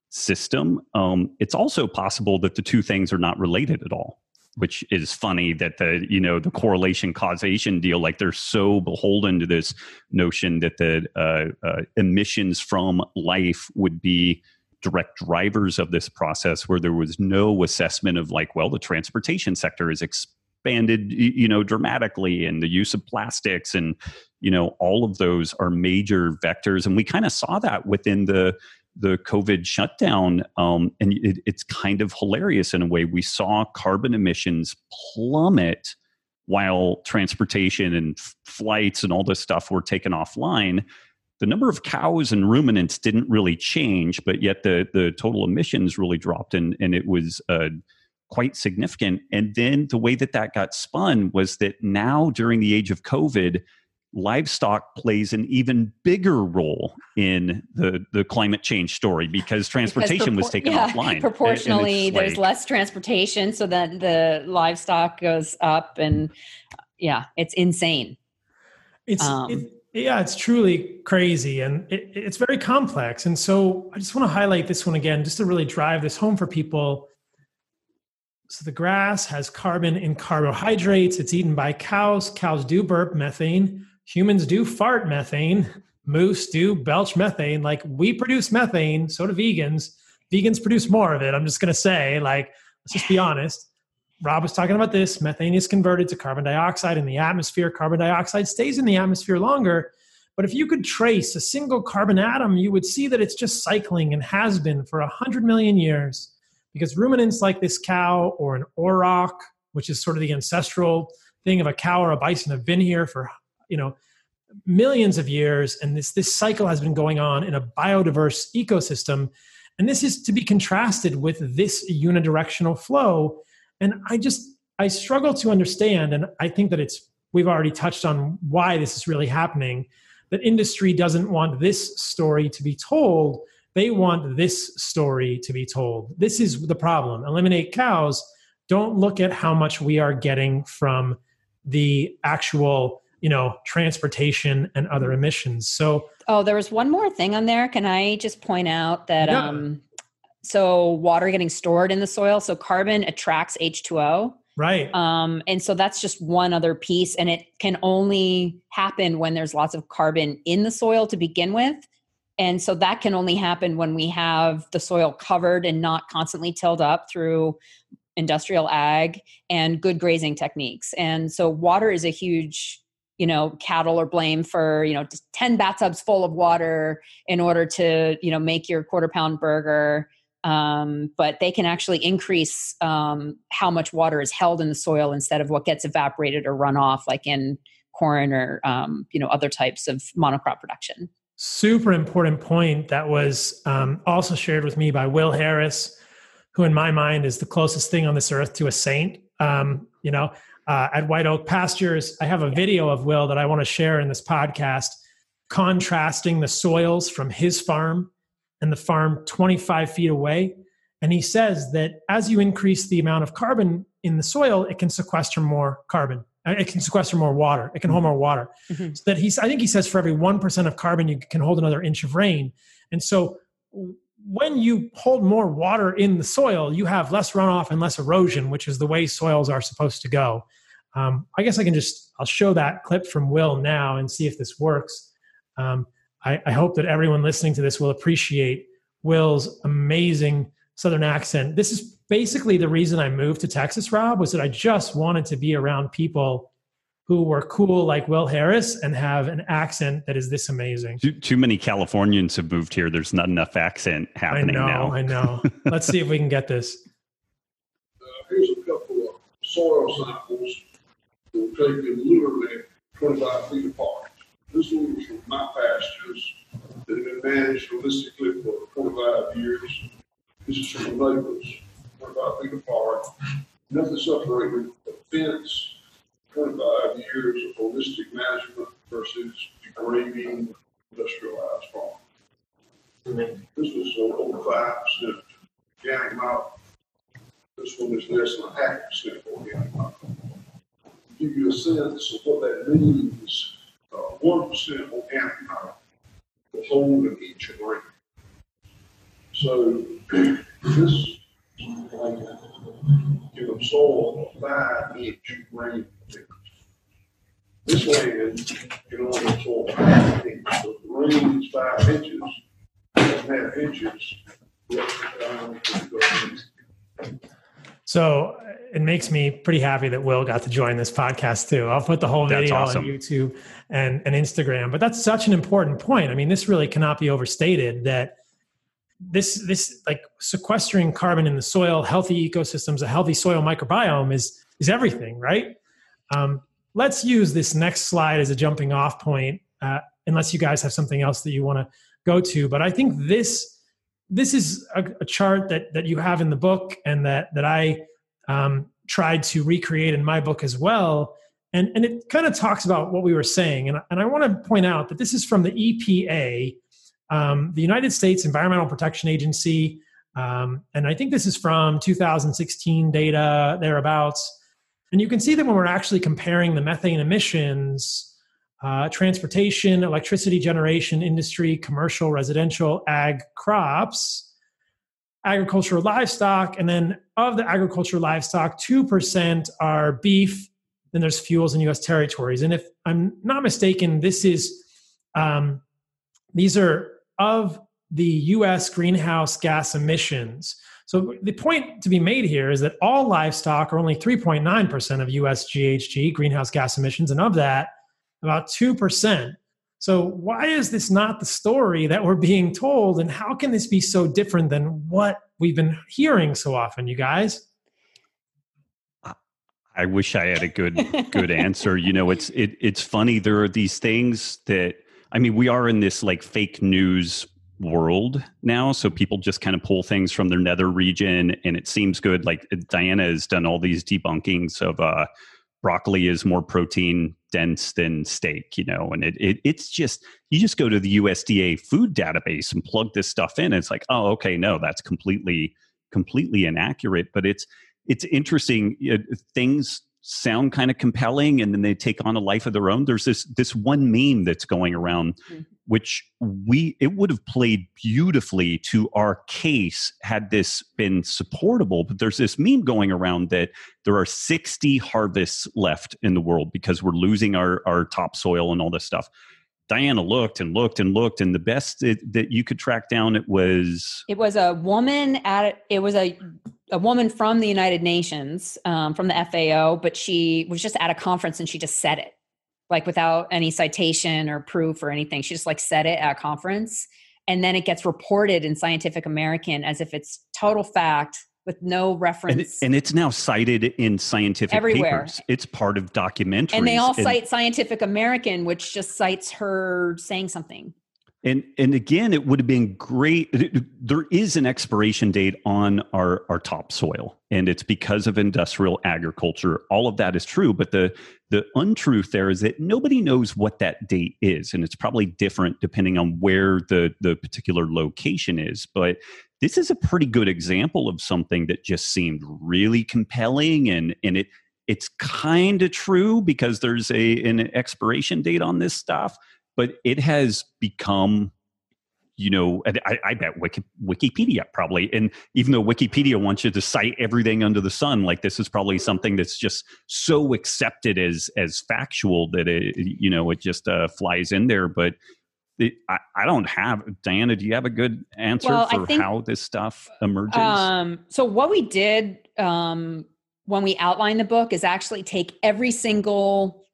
system. Um, it's also possible that the two things are not related at all, which is funny that the you know the correlation causation deal, like they're so beholden to this notion that the uh, uh, emissions from life would be direct drivers of this process where there was no assessment of like well the transportation sector is expanded you know dramatically and the use of plastics and you know all of those are major vectors. And we kind of saw that within the the covid shutdown um, and it, it's kind of hilarious in a way we saw carbon emissions plummet while transportation and f- flights and all this stuff were taken offline the number of cows and ruminants didn't really change, but yet the the total emissions really dropped, and and it was uh, quite significant. And then the way that that got spun was that now during the age of COVID, livestock plays an even bigger role in the the climate change story because transportation because was taken yeah, offline. Proportionally, and, and there's like, less transportation, so then the livestock goes up, and yeah, it's insane. It's um, it, yeah, it's truly crazy and it, it's very complex. And so I just want to highlight this one again, just to really drive this home for people. So the grass has carbon in carbohydrates. It's eaten by cows. Cows do burp methane. Humans do fart methane. Moose do belch methane. Like we produce methane, so do vegans. Vegans produce more of it. I'm just going to say, like, let's just be honest. Robb was talking about this. Methane is converted to carbon dioxide in the atmosphere. Carbon dioxide stays in the atmosphere longer. But if you could trace a single carbon atom, you would see that it's just cycling and has been for 100 million years. Because ruminants like this cow or an auroch, which is sort of the ancestral thing of a cow or a bison, have been here for, you know, millions of years. And this, this cycle has been going on in a biodiverse ecosystem. And this is to be contrasted with this unidirectional flow and I just, I struggle to understand, and I think that it's, we've already touched on why this is really happening, that industry doesn't want this story to be told. They want this story to be told. This is the problem. Eliminate cows. Don't look at how much we are getting from the actual you know transportation and other emissions. So oh there was one more thing on there. Can i just point out that yeah. um so water getting stored in the soil so carbon attracts h2o right. Um, and so that's just one other piece and it can only happen when there's lots of carbon in the soil to begin with. And so that can only happen when we have the soil covered and not constantly tilled up through industrial ag and good grazing techniques. And so water is a huge you know cattle or blame for you know 10 bathtubs full of water in order to you know make your quarter pound burger um, but they can actually increase um, how much water is held in the soil instead of what gets evaporated or run off, like in corn or um, you know other types of monocrop production. Super important point that was um, also shared with me by Will Harris. who in my mind is the closest thing on this earth to a saint. Um, you know, uh, at White Oak Pastures, I have a video of Will that I want to share in this podcast, contrasting the soils from his farm and the farm 25 feet away. And he says that as you increase the amount of carbon in the soil, it can sequester more carbon. Uh, it can sequester more water. It can hold more water. Mm-hmm. So that he's, I think he says for every 1% of carbon, you can hold another inch of rain. And so when you hold more water in the soil, you have less runoff and less erosion, which is the way soils are supposed to go. Um, I guess I can just I'll show that clip from Will now and see if this works. Um, I, I, hope that everyone listening to this will appreciate Will's amazing Southern accent. This is basically the reason I moved to Texas, Robb, was that I just wanted to be around people who were cool like Will Harris and have an accent that is this amazing. Too, too many Californians have moved here. There's not enough accent happening I know, now. I know. Let's see if we can get this. Uh, here's a couple of soil samples. We'll take them literally 25 feet apart. This one was from my pastures that have been managed holistically for 25 years. This is from the neighbors, 25 feet apart. Nothing separated the fence 25 years of holistic management versus degrading industrialized farming. This was over five percent organic matter. This one is less than half percent organic matter. To give you a sense of what that means, uh, one uh, organic matter will hold an inch of rain. So this can absorb a five inch rain this land can only absorb half an inch. So the rain is five inches, half inches. So it makes me pretty happy that Will got to join this podcast too. I'll put the whole video awesome. on YouTube and, and Instagram. But that's such an important point. I mean, this really cannot be overstated that this this like sequestering carbon in the soil, healthy ecosystems, a healthy soil microbiome is is everything, right? Um, let's use this next slide as a jumping off point, uh, unless you guys have something else that you want to go to. But I think this this is a, a, chart that that you have in the book and that that I um, tried to recreate in my book as well. And, and it kind of talks about what we were saying. And, and I want to point out that this is from the EPA, um, the United States Environmental Protection Agency. Um, and I think this is from 2016 data, thereabouts. And you can see that when we're actually comparing the methane emissions, uh, transportation, electricity generation, industry, commercial, residential, ag crops, agricultural livestock, and then of the agricultural livestock, 2% are beef, then there's fuels in US territories. And if I'm not mistaken, this is, um, these are of the US greenhouse gas emissions. So the point to be made here is that all livestock are only 3.9% of US GHG, greenhouse gas emissions, and of that, about 2%. So why is this not the story that we're being told? And how can this be so different than what we've been hearing so often, you guys? I wish I had a good good answer. You know, it's it, it's funny. There are these things that I mean, we are in this like fake news world now. So people just kind of pull things from their nether region and it seems good. Like Diana has done all these debunkings of uh, broccoli is more protein dense than steak, you know, and it, it it's just you just go to the USDA food database and plug this stuff in. And it's like, oh, okay, no, that's completely completely inaccurate. But it's it's interesting. things sound kind of compelling and then they take on a life of their own there's this this one meme that's going around mm-hmm. which we it would have played beautifully to our case had this been supportable but there's this meme going around that there are 60 harvests left in the world because we're losing our our topsoil and all this stuff Diana looked and looked and looked, and the best it, that you could track down it was it was a woman at it was a a woman from the United Nations um, from the FAO, but she was just at a conference and she just said it like without any citation or proof or anything. She just like said it at a conference, and then it gets reported in Scientific American as if it's total fact with no reference. And, and, it's now cited in scientific Everywhere. papers. It's part of documentaries. And they all cite Scientific American, which just cites her saying something. And and again, it would have been great. There is an expiration date on our our topsoil, and it's because of industrial agriculture. All of that is true, but the the untruth there is that nobody knows what that date is, and it's probably different depending on where the the particular location is. But this is a pretty good example of something that just seemed really compelling, and and it it's kind of true because there's a an expiration date on this stuff but it has become you know, I, I bet Wiki, Wikipedia probably, and even though Wikipedia wants you to cite everything under the sun, like this is probably something that's just so accepted as as factual that it, you know, it just uh, flies in there. But I, I, don't have Diana. Do you have a good answer well, for think, how this stuff emerges? Um, so what we did um, when we outlined the book is actually take every single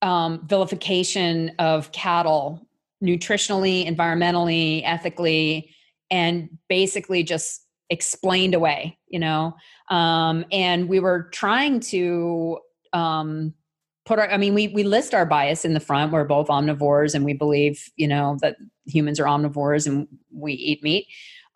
um, vilification of cattle nutritionally, environmentally, ethically, and basically just explained away, you know. Um, and we were trying to um, put our, I mean, we we list our bias in the front. We're both omnivores, and we believe, you know, that humans are omnivores and we eat meat.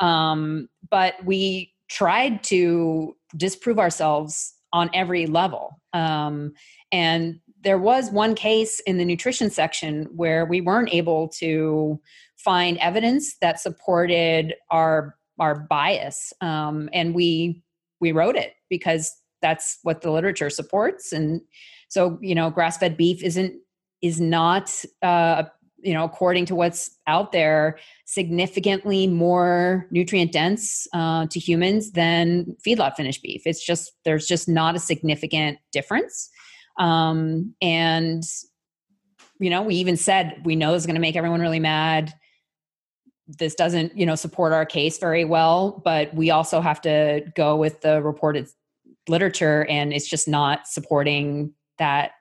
Um, but we tried to disprove ourselves on every level. Um, and there was one case in the nutrition section where we weren't able to find evidence that supported our our bias, um, and we we wrote it because that's what the literature supports. And so, you know, grass fed beef isn't is not uh, you know according to what's out there significantly more nutrient dense uh, to humans than feedlot finished beef it's just there's just not a significant difference um, and, you know, we even said, we know is going to make everyone really mad. This doesn't, you know, support our case very well, but we also have to go with the reported literature and it's just not supporting that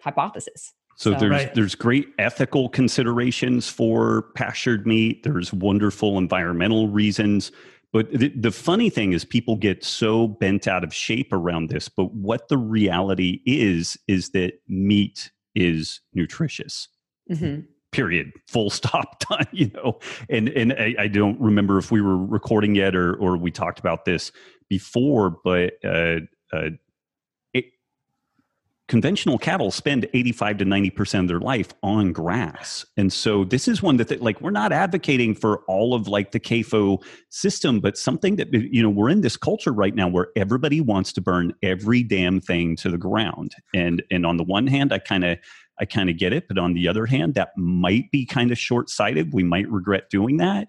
hypothesis. So, so there's right. there's great ethical considerations for pastured meat. There's wonderful environmental reasons. But the, the, funny thing is, people get so bent out of shape around this. But what the reality is, is that meat is nutritious. Mm-hmm. Period. Full stop. Done. You know, and and I, I, don't remember if we were recording yet or or we talked about this before, but uh, uh, conventional cattle spend 85 to 90% of their life on grass. And so this is one that, that, like we're not advocating for all of like the CAFO system, but something that you know, we're in this culture right now where everybody wants to burn every damn thing to the ground. And and on the one hand, I kind of I kind of get it, but on the other hand, that might be kind of short-sighted. We might regret doing that.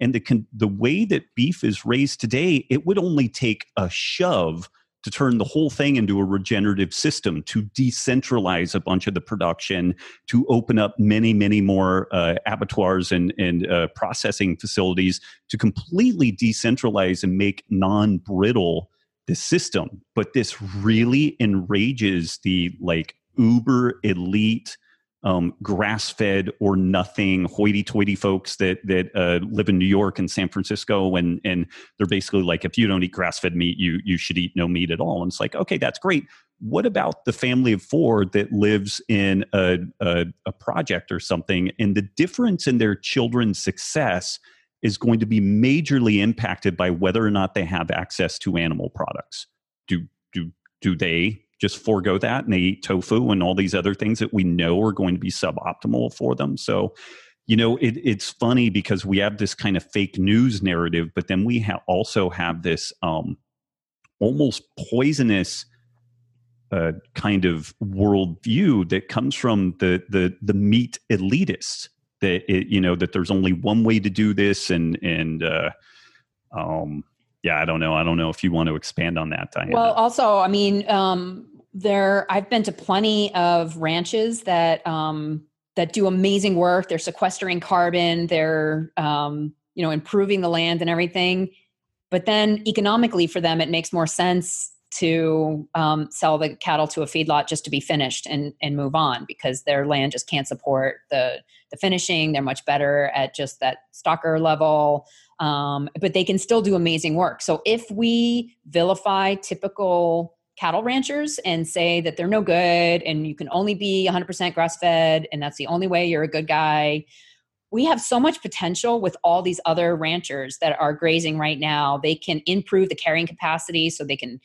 And the con- the way that beef is raised today, it would only take a shove to turn the whole thing into a regenerative system, to decentralize a bunch of the production, to open up many, many more uh, abattoirs and, and uh, processing facilities, to completely decentralize and make non brittle the system. But this really enrages the like uber elite um, grass fed or nothing hoity toity folks that that uh, live in New York and San Francisco, and and they're basically like, if you don't eat grass fed meat, you you should eat no meat at all. And it's like, okay, that's great. What about the family of four that lives in a, a, a project or something, and the difference in their children's success is going to be majorly impacted by whether or not they have access to animal products? Do do do they just forego that and they eat tofu and all these other things that we know are going to be suboptimal for them. So, you know, it, it's funny because we have this kind of fake news narrative, but then we ha- also have this um, almost poisonous uh, kind of worldview that comes from the the the meat elitists. That it, you know that there's only one way to do this, and and uh, um, yeah, I don't know. I don't know if you want to expand on that, Diana. Well, also, I mean, um, there I've been to plenty of ranches that um, that do amazing work. They're sequestering carbon. They're um, you know improving the land and everything. But then economically for them, it makes more sense to um, sell the cattle to a feedlot just to be finished and and move on because their land just can't support the the finishing. They're much better at just that stocker level. Um, but they can still do amazing work. So if we vilify typical cattle ranchers and say that they're no good and you can only be 100% grass fed and that's the only way you're a good guy we have so much potential with all these other ranchers that are grazing right now. They can improve the carrying capacity so they can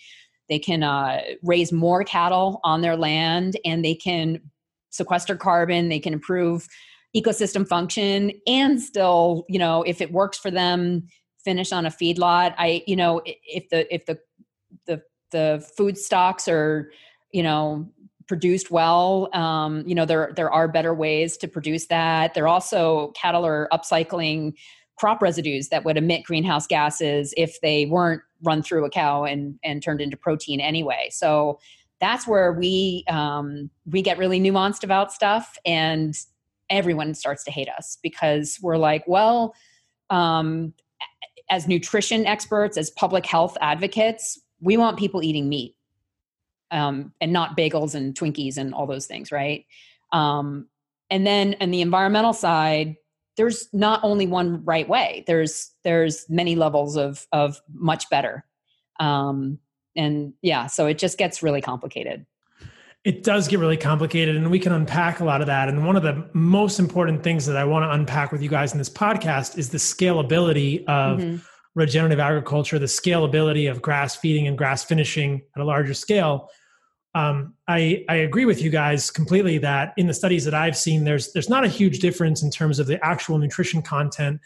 they can uh, raise more cattle on their land and they can sequester carbon. They can improve ecosystem function and still, you know, if it works for them, finish on a feedlot. I, you know, if the if the the the food stocks are, you know, produced well. Um, you know, there there are better ways to produce that. There also cattle are upcycling crop residues that would emit greenhouse gases if they weren't run through a cow and and turned into protein anyway. So that's where we um, we get really nuanced about stuff, and everyone starts to hate us because we're like, well, um, as nutrition experts, as public health advocates, we want people eating meat um, and not bagels and Twinkies and all those things, right? Um, and then on the environmental side, there's not only one right way. There's there's many levels of of much better, um, and yeah, so it just gets really complicated. It does get really complicated, and we can unpack a lot of that. And one of the most important things that I want to unpack with you guys in this podcast is the scalability of mm-hmm. Regenerative agriculture, the scalability of grass feeding and grass finishing at a larger scale um, I, I agree with you guys completely that in the studies that I've seen, there's there's not a huge difference in terms of the actual nutrition content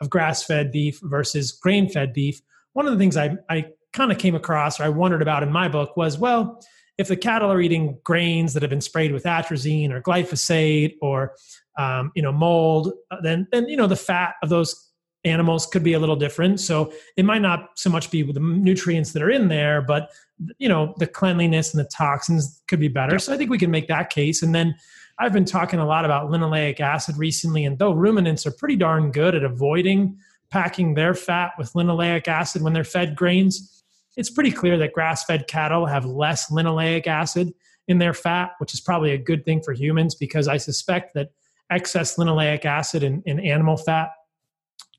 of grass-fed beef versus grain-fed beef. One of the things I, I kind of came across or I wondered about in my book was, well, if the cattle are eating grains that have been sprayed with atrazine or glyphosate or um, you know mold, uh, then then you know the fat of those animals could be a little different. So it might not so much be the nutrients that are in there, but you know the cleanliness and the toxins could be better. Yep. So I think we can make that case. And then I've been talking a lot about linoleic acid recently, and though ruminants are pretty darn good at avoiding packing their fat with linoleic acid when they're fed grains, it's pretty clear that grass-fed cattle have less linoleic acid in their fat, which is probably a good thing for humans because I suspect that excess linoleic acid in, in animal fat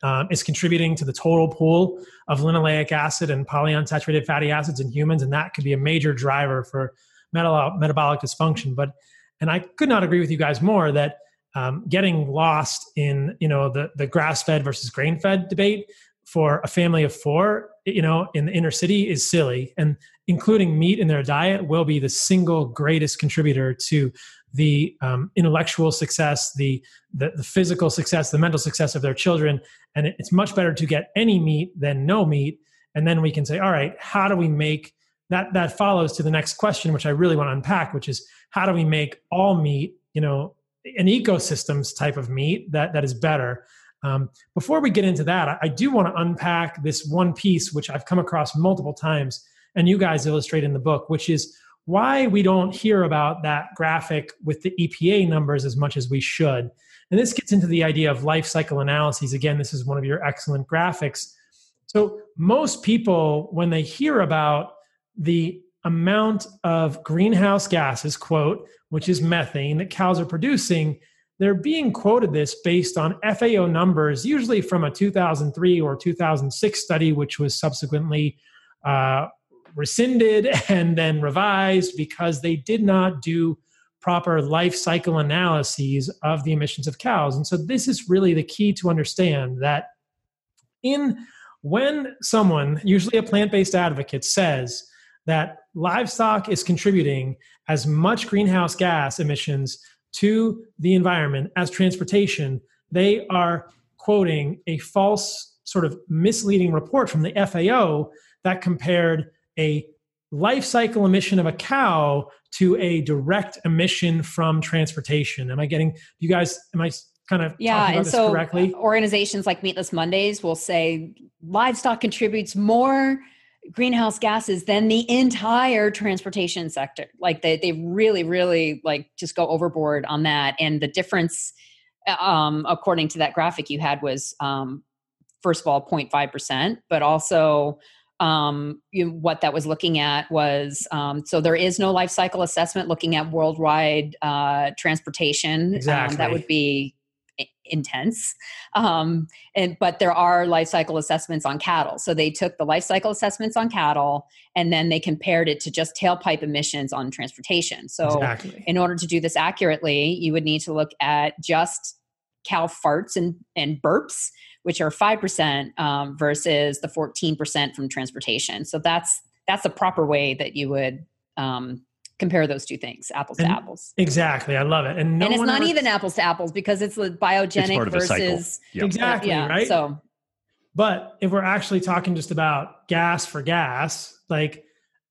um, is contributing to the total pool of linoleic acid and polyunsaturated fatty acids in humans, and that could be a major driver for metabolic dysfunction. But and I could not agree with you guys more that um, getting lost in you know the the grass fed versus grain fed debate for a family of four, you know, in the inner city is silly, and including meat in their diet will be the single greatest contributor to the um, intellectual success, the, the, the physical success, the mental success of their children. And it, it's much better to get any meat than no meat. And then we can say, all right, how do we make that? That follows to the next question, which I really want to unpack, which is how do we make all meat, you know, an ecosystems type of meat that that is better. Um, before we get into that, I, I do want to unpack this one piece, which I've come across multiple times, and you guys illustrate in the book, which is why we don't hear about that graphic with the EPA numbers as much as we should. And this gets into the idea of life cycle analyses. Again, this is one of your excellent graphics. So, most people, when they hear about the amount of greenhouse gases, quote, which is methane that cows are producing, they're being quoted this based on FAO numbers, usually from a 2003 or 2006 study, which was subsequently uh, rescinded and then revised because they did not do proper life cycle analyses of the emissions of cows. And so this is really the key to understand that in when someone, usually a plant-based advocate says that livestock is contributing as much greenhouse gas emissions to the environment as transportation, they are quoting a false sort of misleading report from the FAO that compared a life cycle emission of a cow to a direct emission from transportation. Am I getting you guys? Am I kind of yeah? and so correctly? organizations like Meatless Mondays will say livestock contributes more greenhouse gases than the entire transportation sector. Like they they really really like just go overboard on that. And the difference, um, according to that graphic you had, was um, first of all 0.5 percent, but also um, you know, what that was looking at was um, so there is no life cycle assessment looking at worldwide uh, transportation. Exactly. Um, that would be intense um, and but there are life cycle assessments on cattle so they took the life cycle assessments on cattle and then they compared it to just tailpipe emissions on transportation so exactly. in order to do this accurately you would need to look at just cow farts and, and burps, which are 5% um, versus the 14% from transportation. So that's, that's the proper way that you would um, compare those two things, apples and to apples. Exactly. I love it. And, no and it's not ever, even apples to apples because it's the biogenic it's versus. Yep. Exactly. Yeah. Right. So, but if we're actually talking just about gas for gas, like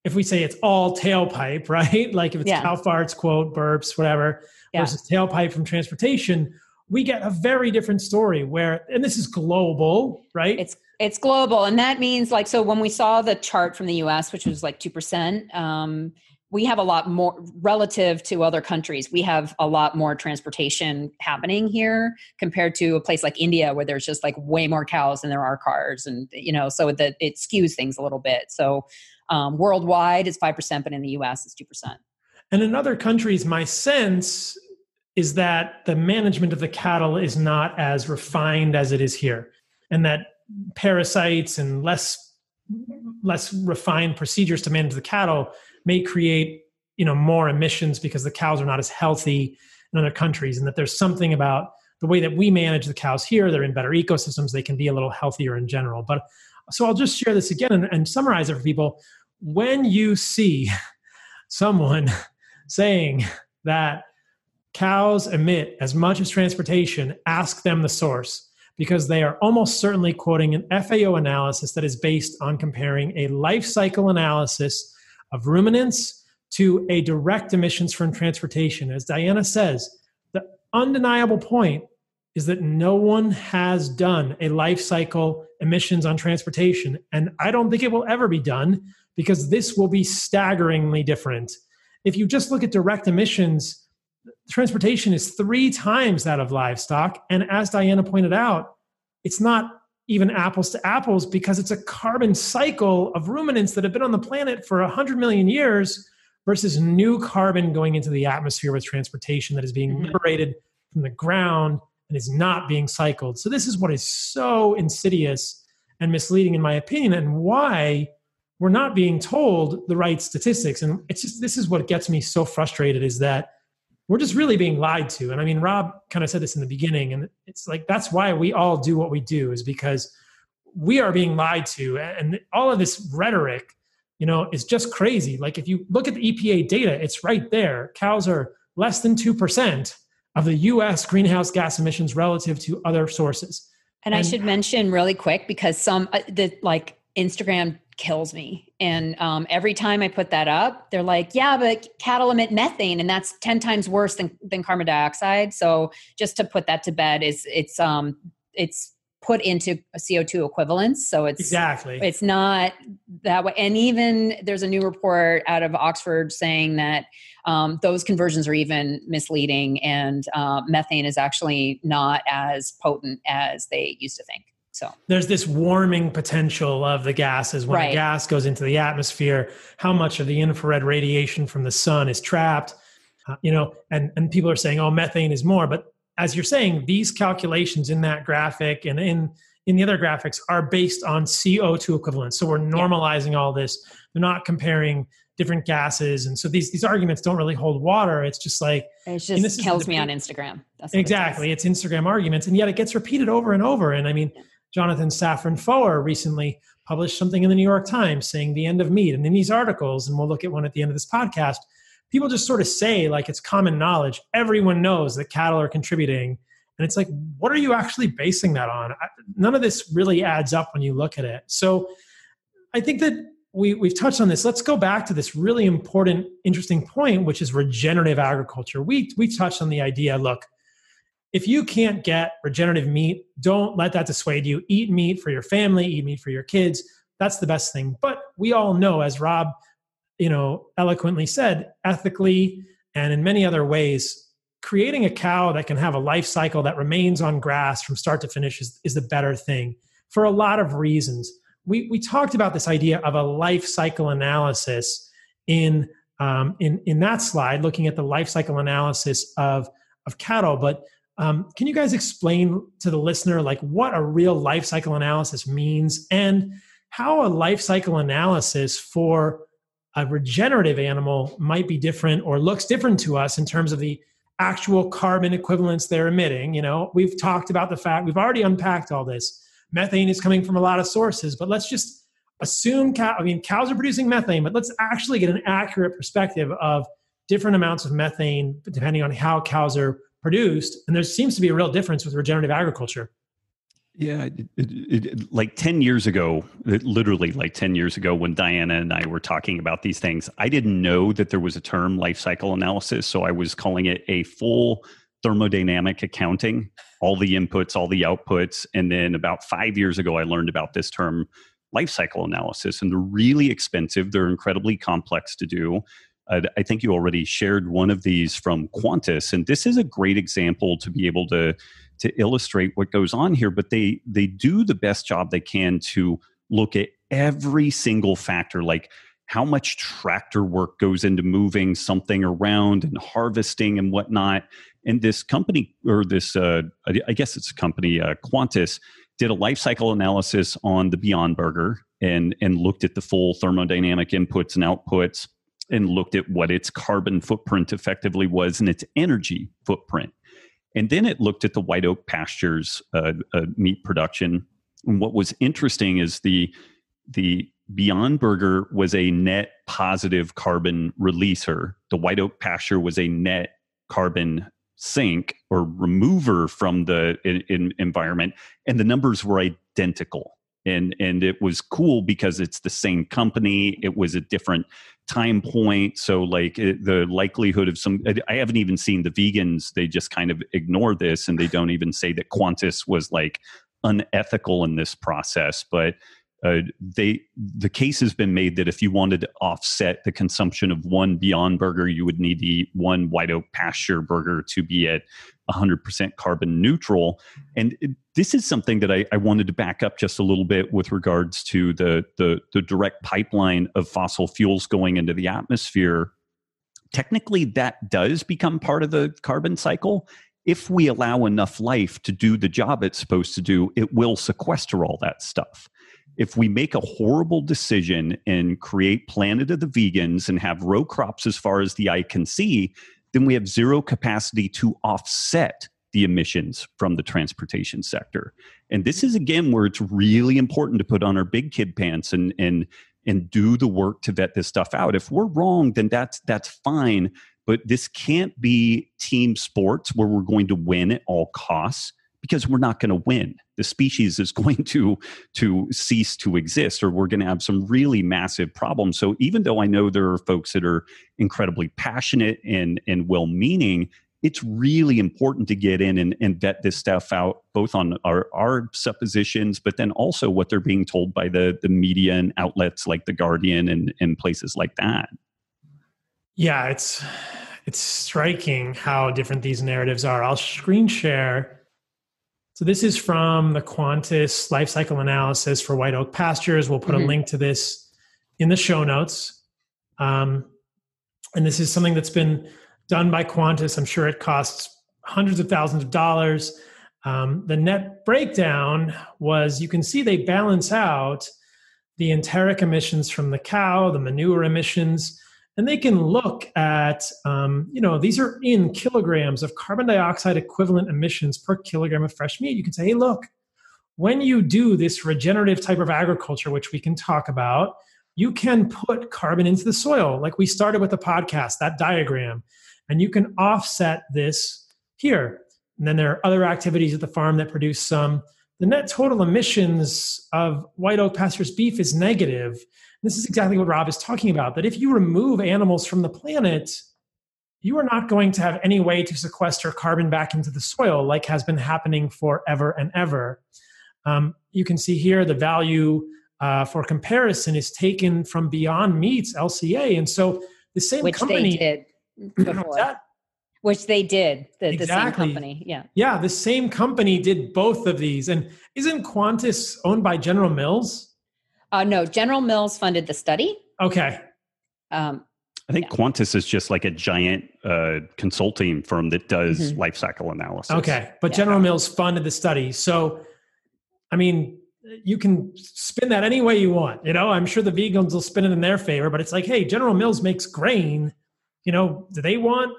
if we say it's all tailpipe, right? Like if it's Yeah. cow farts, quote, burps, whatever, Yeah. versus tailpipe from transportation, we get a very different story where, and this is global, right? it's it's global and that means like so when we saw the chart from the us which was like 2% um, we have a lot more relative to other countries we have a lot more transportation happening here compared to a place like india where there's just like way more cows than there are cars and you know so that it skews things a little bit so um, worldwide it's 5% but in the us it's 2% And in other countries, my sense is that the management of the cattle is not as refined as it is here, and that parasites and less less refined procedures to manage the cattle may create you know more emissions because the cows are not as healthy in other countries, and that there's something about the way that we manage the cows here. They're in better ecosystems; they can be a little healthier in general. But so I'll just share this again and, and summarize it for people. When you see someone saying that cows emit as much as transportation, ask them the source because they are almost certainly quoting an FAO analysis that is based on comparing a life cycle analysis of ruminants to a direct emissions from transportation. As Diana says, the undeniable point is that no one has done a life cycle emissions on transportation. And I don't think it will ever be done because this will be staggeringly different. If you just look at direct emissions, transportation is three times that of livestock. And as Diana pointed out, it's not even apples to apples because it's a carbon cycle of ruminants that have been on the planet for 100 million years versus new carbon going into the atmosphere with transportation that is being Mhm. liberated from the ground and is not being cycled. So, this is what is so insidious and misleading, in my opinion, and why we're not being told the right statistics. And it's just this is what gets me so frustrated is that we're just really being lied to. And I mean, Robb kind of said this in the beginning, and it's like that's why we all do what we do, is because we are being lied to. And all of this rhetoric, you know, is just crazy. Like if you look at the EPA data, it's right there. Cows are less than 2% of the US greenhouse gas emissions relative to other sources. And, I should mention really quick because some uh, the like Instagram kills me, and um, every time I put that up, they're like, "Yeah, but cattle emit methane, and that's ten times worse than than carbon dioxide." So just to put that to bed is it's um it's put into a CO two equivalence, so it's Exactly. it's not that way. And even there's a new report out of Oxford saying that um, those conversions are even misleading, and uh, methane is actually not as potent as they used to think. So. There's this warming potential of the gases. When Right. a gas goes into the atmosphere how much of the infrared radiation from the sun is trapped? Uh, you know and and people are saying oh methane is more. But as you're saying these calculations in that graphic and in in the other graphics are based on co2 equivalents. So we're normalizing all this. They're not comparing different gases. And so these these arguments don't really hold water. It's just like it just this is kills the me on Instagram. That's what it Exactly. It's Instagram arguments, and yet it gets repeated over and over. And I mean, Jonathan Safran Foer recently published something in the New York Times saying the end of meat. And in these articles, and we'll look at one at the end of this podcast, people just sort of say, like it's common knowledge, everyone knows that cattle are contributing. And it's like, what are you actually basing that on? None of this really adds up when you look at it. So I think that we, we've touched on this. Let's go back to this really important, interesting point, which is regenerative agriculture. We, we touched on the idea look, if you can't get regenerative meat, don't let that dissuade you. Eat meat for your family, eat meat for your kids. That's the best thing. But we all know, as Robb, you know, eloquently said, ethically and in many other ways, creating a cow that can have a life cycle that remains on grass from start to finish is, is the better thing for a lot of reasons. We, we talked about this idea of a life cycle analysis in, um, in, in that slide, looking at the life cycle analysis of, of cattle. But um, can you guys explain to the listener like what a real life cycle analysis means and how a life cycle analysis for a regenerative animal might be different or looks different to us in terms of the actual carbon equivalents they're emitting. You know, we've talked about the fact we've already unpacked all this. Methane is coming from a lot of sources, but let's just assume cow, I mean cows are producing methane, but let's actually get an accurate perspective of different amounts of methane depending on how cows are produced. And there seems to be a real difference with regenerative agriculture. Yeah, it, it, it, like 10 years ago, literally like 10 years ago, when Diana and I were talking about these things, I didn't know that there was a term life cycle analysis. So I was calling it a full thermodynamic accounting, all the inputs, all the outputs. And then about five years ago, I learned about this term life cycle analysis. And they're really expensive, they're incredibly complex to do. Uh, I think you already shared one of these from Quantis, and this is a great example to be able to to illustrate what goes on here. But they they do the best job they can to look at every single factor, like how much tractor work goes into moving something around and harvesting and whatnot. And this company, or this, uh, I guess it's a company, uh, Quantis, did a life cycle analysis on the Beyond Burger and and looked at the full thermodynamic inputs and outputs and looked at what its carbon footprint effectively was and its energy footprint. And then it looked at the white oak pastures uh, uh, meat production. And what was interesting is the the Beyond Burger was a net positive carbon releaser. The white oak pasture was a net carbon sink or remover from the in, in environment, and the numbers were identical and and it was cool because it's the same company it was a different time point. So like it, the likelihood of some i haven't even seen the vegans they just kind of ignore this and they don't even say that quantis was like unethical in this process. But uh, they the case has been made that if you wanted to offset the consumption of one Beyond Burger, you would need the one White Oak Pasture Burger to be at 100% carbon neutral. And it, this is something that I, I, wanted to back up just a little bit with regards to the, the the direct pipeline of fossil fuels going into the atmosphere. Technically, that does become part of the carbon cycle. If we allow enough life to do the job it's supposed to do, it will sequester all that stuff if we make a horrible decision and create planet of the vegans and have row crops as far as the eye can see then we have zero capacity to offset the emissions from the transportation sector. And this is again where it's really important to put on our big kid pants and and and do the work to vet this stuff out. If we're wrong then that's that's fine. But this can't be team sports where we're going to win at all costs because we're not going to win. The species is going to to cease to exist, or we're going to have some really massive problems. So even though I know there are folks that are incredibly passionate and and well meaning, it's really important to get in and, and vet this stuff out, both on our, our suppositions, but then also what they're being told by the the media and outlets like the Guardian and, and places like that. Yeah, it's it's striking how different these narratives are. I'll screen share so this is from the Quantis life cycle analysis for white oak pastures. We'll put mm-hmm. a link to this in the show notes. Um, and this is something that's been done by Quantis. I'm sure it costs hundreds of thousands of dollars. Um, the net breakdown was you can see they balance out the enteric emissions from the cow, the manure emissions, and they can look at um, you know these are in kilograms of carbon dioxide equivalent emissions per kilogram of fresh meat. You can say hey look when you do this regenerative type of agriculture which we can talk about you can put carbon into the soil. Like we started with the podcast that diagram. And you can offset this here. And then there are other activities at the farm that produce some. The net total emissions of white oak pastures beef is negative this is exactly what Robb is talking about that if you remove animals from the planet, you are not going to have any way to sequester carbon back into the soil like has been happening forever and ever. Um, you can see here the value uh, for comparison is taken from Beyond Meat's LCA. And so the same Which company. They did before. Which they did, the, exactly. the same company. Yeah. Yeah, the same company did both of these. And isn't Quantis owned by General Mills? Uh, no, General Mills funded the study. Okay. Um, I think yeah. Quantis is just like a giant uh, consulting firm that does mm-hmm. life cycle analysis. Okay, but yeah. General Mills funded the study. So, I mean, you can spin that any way you want. You know, I'm sure the vegans will spin it in their favor, but it's like, hey, General Mills makes grain. You know, do they want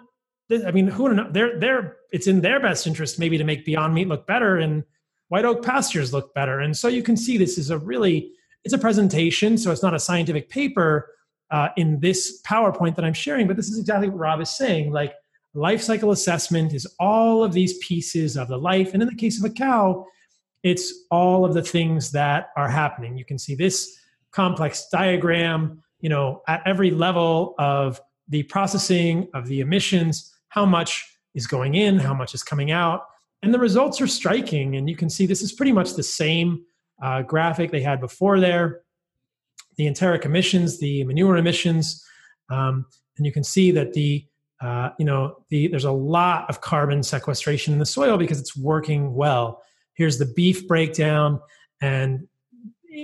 This? I mean, who they're they're it's in their best interest maybe to make Beyond Meat look better and White Oak Pastures look better. And so you can see this is a really it's a presentation, so it's not a scientific paper uh, in this PowerPoint that I'm sharing, but this is exactly what Robb is saying. Like life cycle assessment is all of these pieces of the life, and in the case of a cow, it's all of the things that are happening. You can see this complex diagram. You know, at every level of the processing of the emissions, how much is going in, how much is coming out. And the results are striking. And you can see this is pretty much the same uh, graphic they had before there the enteric emissions, the manure emissions. Um, and you can see that the uh, you know the, there's a lot of carbon sequestration in the soil because it's working well here's the beef breakdown and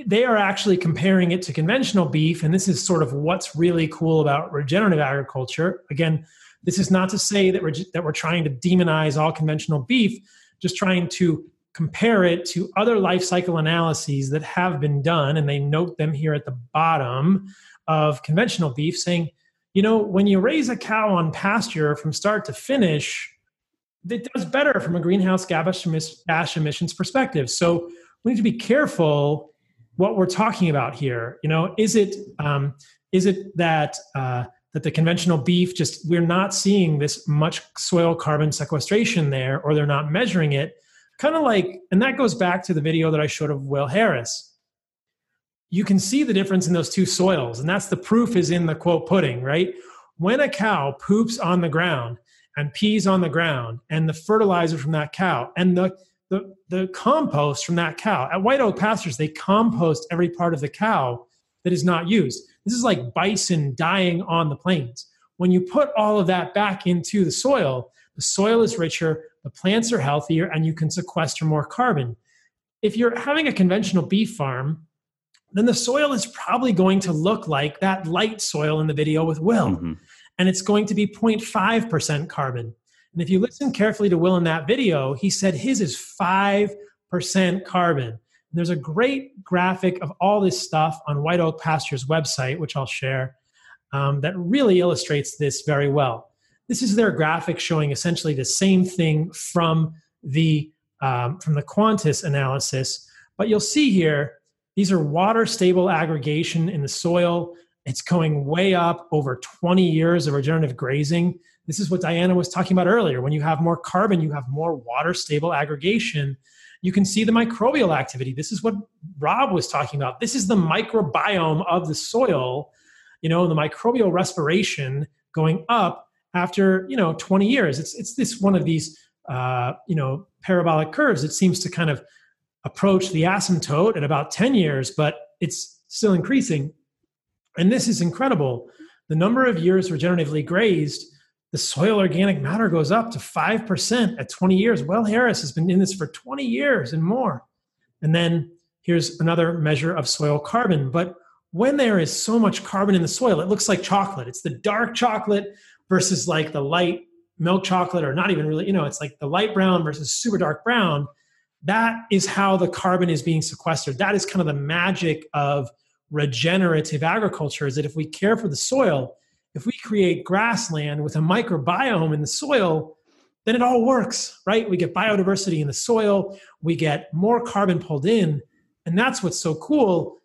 they are actually comparing it to conventional beef and this is sort of what's really cool about regenerative agriculture again this is not to say that we're that we're trying to demonize all conventional beef, just trying to compare it to other life cycle analyses that have been done, and they note them here at the bottom of conventional beef, saying, you know, when you raise a cow on pasture from start to finish, it does better from a greenhouse gas emissions perspective. So we need to be careful what we're talking about here. You know, is it um, is it that uh, that the conventional beef just we're not seeing this much soil carbon sequestration there or they're not measuring it kind of like and that goes back to the video that i showed of will harris. You can see the difference in those two soils and that's the proof is in the quote pudding right? When a cow poops on the ground and pees on the ground and the fertilizer from that cow and the the, the compost from that cow at white oak pastures they compost every part of the cow that is not used. This is like bison dying on the plains. When you put all of that back into the soil, the soil is richer, the plants are healthier, and you can sequester more carbon. If you're having a conventional beef farm, then the soil is probably going to look like that light soil in the video with Will. Mm-hmm. And it's going to be 0.5% carbon. And if you listen carefully to Will in that video, he said his is 5% carbon. And There's a great graphic of all this stuff on White Oak Pastures website, which I'll share, um, that really illustrates this very well. This is their graphic showing essentially the same thing from the um, from the Quantis analysis, but you'll see here these are water stable aggregation in the soil. It's going way up over 20 years of regenerative grazing. This is what Diana was talking about earlier. When you have more carbon, you have more water stable aggregation you can see the microbial activity. This is what Robb was talking about. This is the microbiome of the soil, you know, the microbial respiration going up after, you know, 20 years. It's, it's this one of these, uh, you know, parabolic curves. It seems to kind of approach the asymptote at about 10 years, but it's still increasing. And this is incredible. The number of years regeneratively grazed the soil organic matter goes up to 5% at 20 years. Will Harris has been in this for 20 years and more. And then here's another measure of soil carbon. But when there is so much carbon in the soil, it looks like chocolate. It's the dark chocolate versus like the light milk chocolate, or not even really, you know, it's like the light brown versus super dark brown. That is how the carbon is being sequestered. That is kind of the magic of regenerative agriculture is that if we care for the soil, if we create grassland with a microbiome in the soil, then it all works, right? We get biodiversity in the soil, we get more carbon pulled in, and that's what's so cool.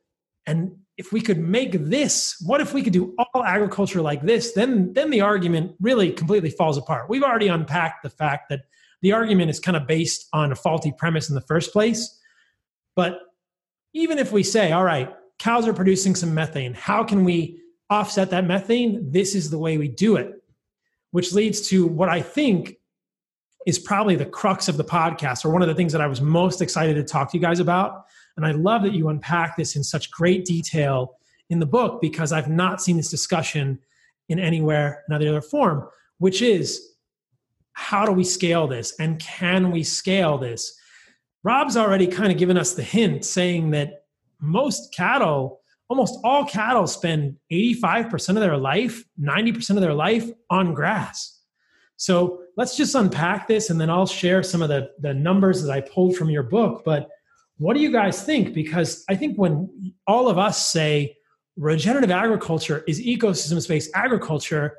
And if we could make this, what if we could do all agriculture like this? Then, then the argument really completely falls apart. We've already unpacked the fact that the argument is kind of based on a faulty premise in the first place. But even if we say, all right, cows are producing some methane, how can we offset that methane, this is the way we do it, which leads to what I think is probably the crux of the podcast or one of the things that I was most excited to talk to you guys about. And I love that you unpack this in such great detail in the book because I've not seen this discussion in anywhere, in other form, which is how do we scale this and can we scale this? Robb's already kind of given us the hint saying that most cattle almost all cattle spend 85% of their life, 90% of their life on grass. So let's just unpack this and then I'll share some of the, the numbers that I pulled from your book. But what do you guys think? Because I think when all of us say regenerative agriculture is ecosystem based agriculture,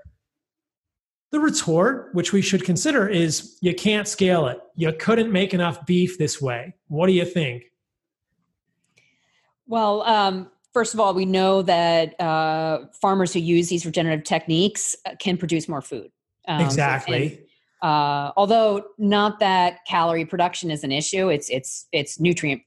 The retort, which we should consider, is you can't scale it. You couldn't make enough beef this way. What do you think? Well, um, first of all, we know that uh, farmers who use these regenerative techniques uh, can produce more food. Um, exactly. And, uh, although not that calorie production is an issue, it's it's it's nutrient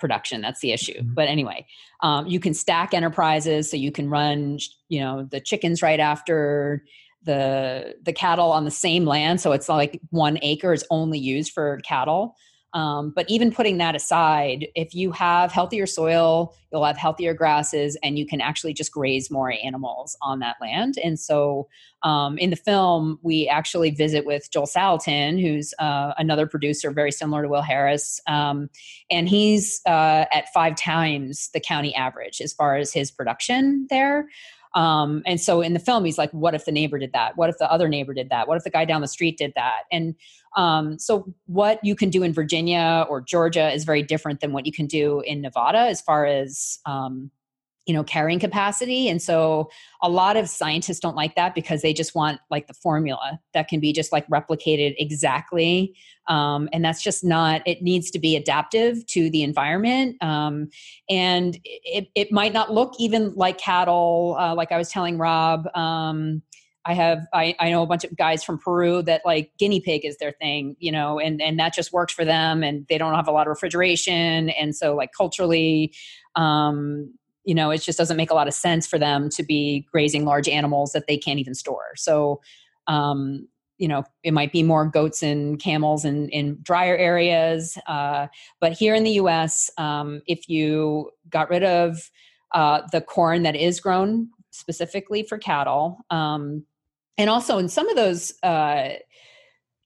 production that's the issue. Mm-hmm. But anyway, um, you can stack enterprises, so you can run you know the chickens right after the the cattle on the same land, so it's like one acre is only used for cattle. Um, but even putting that aside, if you have healthier soil, you'll have healthier grasses, and you can actually just graze more animals on that land. And so, um, in the film, we actually visit with Joel Salatin, who's uh, another producer very similar to Will Harris, um, and he's uh, at five times the county average as far as his production there. Um, and so in the film, he's like, what if the neighbor did that? What if the other neighbor did that? What if the guy down the street did that? And um, so what you can do in Virginia or Georgia is very different than what you can do in Nevada as far as um, you know carrying capacity and so a lot of scientists don't like that because they just want like the formula that can be just like replicated exactly um, and that's just not it needs to be adaptive to the environment um, and it, it might not look even like cattle uh, like i was telling robb um, I have I, I know a bunch of guys from Peru that like guinea pig is their thing, you know, and and that just works for them, and they don't have a lot of refrigeration, and so like culturally, um, you know, it just doesn't make a lot of sense for them to be grazing large animals that they can't even store. So, um, you know, it might be more goats and camels in, in drier areas. Uh, but here in the US, um, if you got rid of uh, the corn that is grown specifically for cattle, um, and also in some of those uh,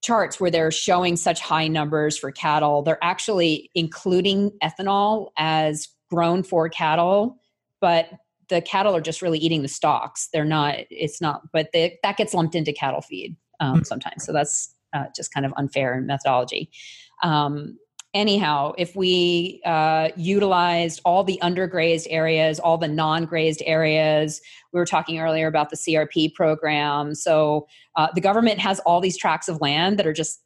charts where they're showing such high numbers for cattle, they're actually including ethanol as grown for cattle but the cattle are just really eating the stalks. They're not. It's not. But they, that gets lumped into cattle feed um, mm. sometimes. So that's uh, just kind of unfair in methodology. Um, anyhow, if we uh, utilized all the undergrazed areas, all the non-grazed areas, we were talking earlier about the CRP program. So uh, the government has all these tracts of land that are just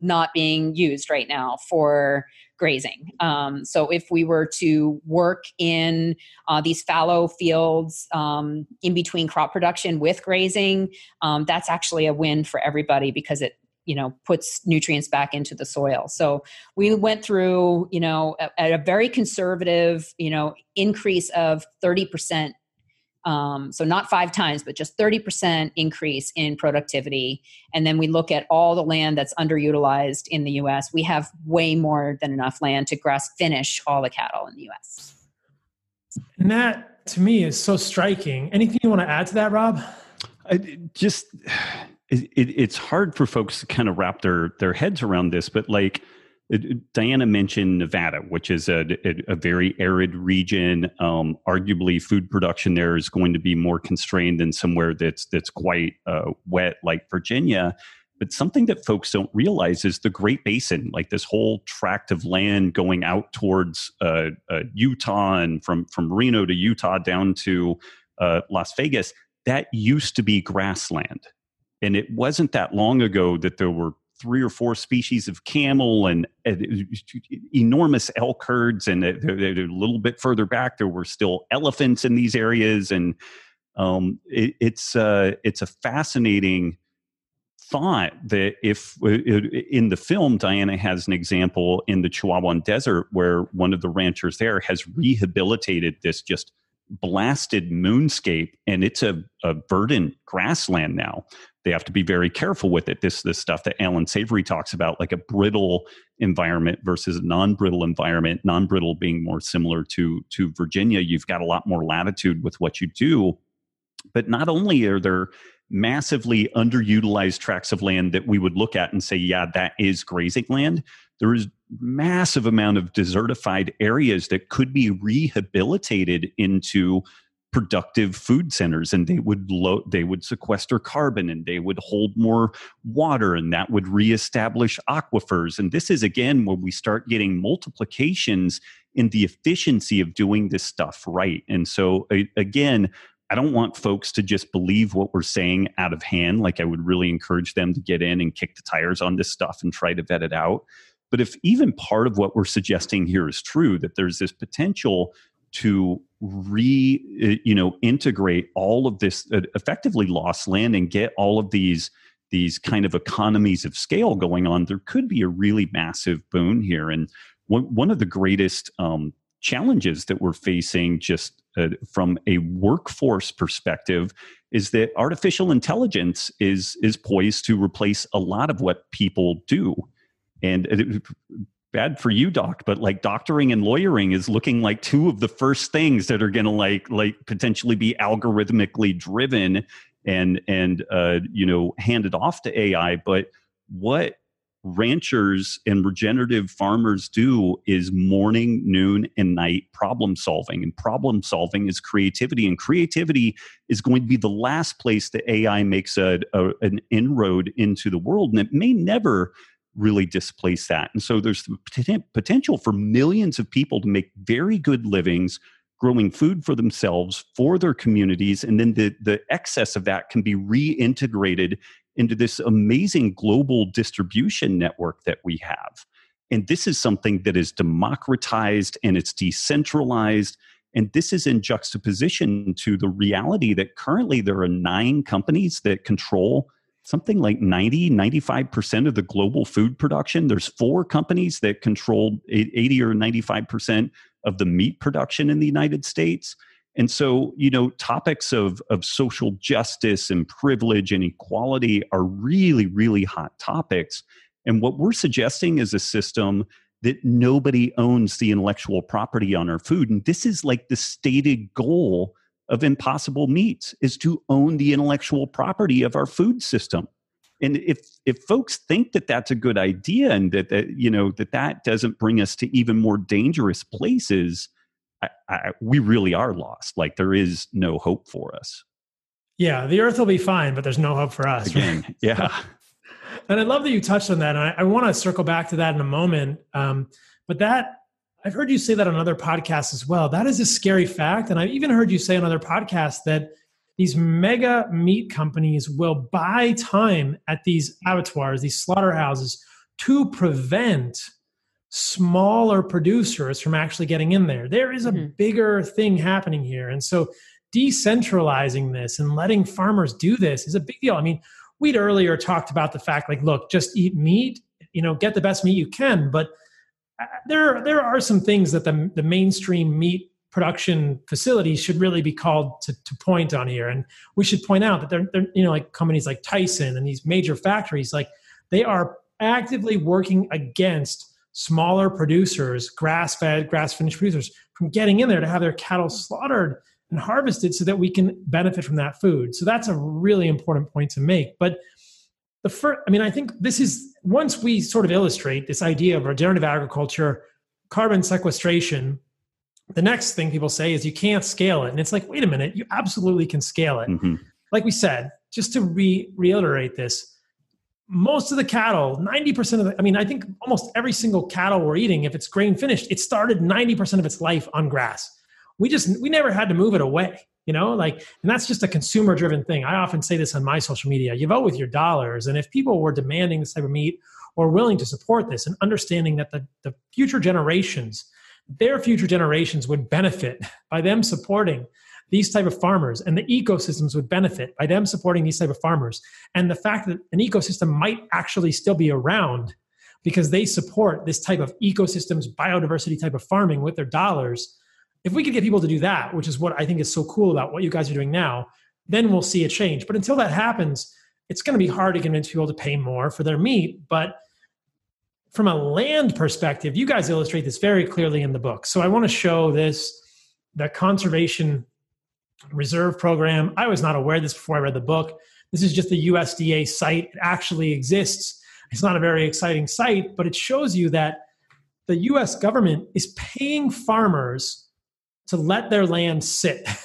not being used right now for grazing. Um, so if we were to work in uh, these fallow fields um, in between crop production with grazing, um, that's actually a win for everybody because it you know puts nutrients back into the soil so we went through you know at a very conservative you know increase of 30% um, so not five times, but just 30% increase in productivity. And then we look at all the land that's underutilized in the US. We have way more than enough land to grass finish all the cattle in the US. And that to me is so striking. Anything you want to add to that, Robb? I, just it, it, it's hard for folks to kind of wrap their their heads around this, but like Diana mentioned Nevada, which is a, a, a very arid region. Um, arguably, food production there is going to be more constrained than somewhere that's that's quite uh, wet, like Virginia. But something that folks don't realize is the Great Basin, like this whole tract of land going out towards uh, uh, Utah and from from Reno to Utah down to uh, Las Vegas. That used to be grassland, and it wasn't that long ago that there were three or four species of camel and, enormous elk herds. And a little bit further back, there were still elephants in these areas. And um, it, it's uh, it's a fascinating thought that if in the film Diana has an example in the Chihuahuan Desert where one of the ranchers there has rehabilitated this just blasted moonscape and it's a, a verdant grassland now they have to be very careful with it. This this stuff that Alan Savory talks about, like a brittle environment versus a non-brittle environment. Non-brittle being more similar to to Virginia. You've got a lot more latitude with what you do. But not only are there massively underutilized tracts of land that we would look at and say, yeah, that is grazing land. There is massive amount of desertified areas that could be rehabilitated into productive food centers and they would lo- they would sequester carbon and they would hold more water and that would reestablish aquifers and this is again when we start getting multiplications in the efficiency of doing this stuff right and so again I don't want folks to just believe what we're saying out of hand. Like I would really encourage them to get in and kick the tires on this stuff and try to vet it out. But if even part of what we're suggesting here is true, that there's this potential to re uh, you know integrate all of this uh, effectively lost land and get all of these these kind of economies of scale going on there could be a really massive boon here. And one, one of the greatest um, challenges that we're facing just uh, from a workforce perspective is that artificial intelligence is is poised to replace a lot of what people do and it, bad for you doc but like doctoring and lawyering is looking like two of the first things that are going to like like potentially be algorithmically driven and and uh you know handed off to ai but what ranchers and regenerative farmers do is morning noon and night problem solving. And problem solving is creativity and creativity is going to be the last place that ai makes a, a an inroad into the world. And it may never really displace that. And so there's potential for millions of people to make very good livings growing food for themselves, for their communities, and then the, the excess of that can be reintegrated into this amazing global distribution network that we have. And this is something that is democratized and it's decentralized. And this is in juxtaposition to the reality that currently there are nine companies that control something like 90 95% of the global food production there's four companies that control 80 or 95% of the meat production in the united states. And so you know topics of of social justice and privilege and equality are really really hot topics. And what we're suggesting is a system that nobody owns the intellectual property on our food. And this is like the stated goal of impossible meats is to own the intellectual property of our food system. And if if folks think that that's a good idea and that, that you know that that doesn't bring us to even more dangerous places I, I, we really are lost. Like there is no hope for us. Yeah the earth will be fine but there's no hope for us. Again right? yeah and i love that you touched on that and i, I want to circle back to that in a moment um, but that I've heard you say that on other podcasts as well. That is a scary fact. And I've even heard you say on other podcasts that these mega meat companies will buy time at these abattoirs, these slaughterhouses, to prevent smaller producers from actually getting in there. There is a mm-hmm. bigger thing happening here. And so decentralizing this and letting farmers do this is a big deal. I mean, we'd earlier talked about the fact like, look, just eat meat, you know, get the best meat you can. But there there are some things that the the mainstream meat production facilities should really be called to, to point on here. And we should point out that they're, they're you know like companies like tyson and these major factories like they are actively working against smaller producers grass fed grass finished producers from getting in there to have their cattle slaughtered and harvested so that we can benefit from that food. So that's a really important point to make. But the first i mean i think this is once we sort of illustrate this idea of regenerative agriculture carbon sequestration the next thing people say is you can't scale it. And it's like wait a minute you absolutely can scale it. Mm-hmm. like we said just to re- reiterate this most of the cattle 90% of the i mean i think almost every single cattle we're eating if it's grain finished it started 90% of its life on grass. We just we never had to move it away you know like and that's just a consumer driven thing. I often say this on my social media you vote with your dollars. And if people were demanding this type of meat or willing to support this and understanding that the, the future generations their future generations would benefit by them supporting these type of farmers and the ecosystems would benefit by them supporting these type of farmers and the fact that an ecosystem might actually still be around because they support this type of ecosystems biodiversity type of farming with their dollars if we could get people to do that, which is what I think is so cool about what you guys are doing now, then we'll see a change. But until that happens, it's going to be hard to convince people to pay more for their meat. But from a land perspective, you guys illustrate this very clearly in the book. So I want to show this the conservation reserve program. I was not aware of this before I read the book. This is just the USDA site. It actually exists. It's not a very exciting site, but it shows you that the US government is paying farmers to let their land sit.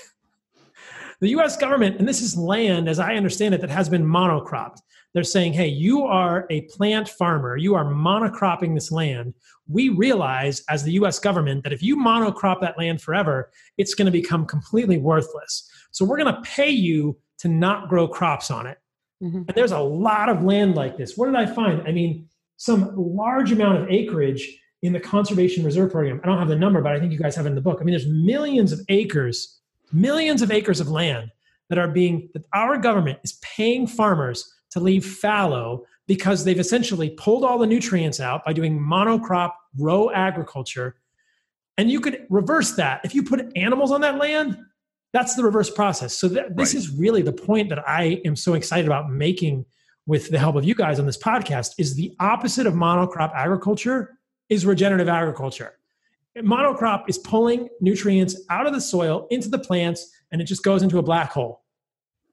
The US government, and this is land, as I understand it, that has been monocropped. They're saying, hey, you are a plant farmer, you are monocropping this land. We realize as the US government that if you monocrop that land forever, it's going to become completely worthless. So we're going to pay you to not grow crops on it. Mm-hmm. And there's a lot of land like this. What did I find? I mean, some large amount of acreage in the conservation reserve program. I don't have the number, but I think you guys have it in the book. I mean, there's millions of acres, millions of acres of land that are being that our government is paying farmers to leave fallow because they've essentially pulled all the nutrients out by doing monocrop row agriculture. And you could reverse that. If you put animals on that land, that's the reverse process. So th- this right. is really the point that I am so excited about making with the help of you guys on this podcast is the opposite of monocrop agriculture is regenerative agriculture. Monocrop is pulling nutrients out of the soil into the plants and it just goes into a black hole.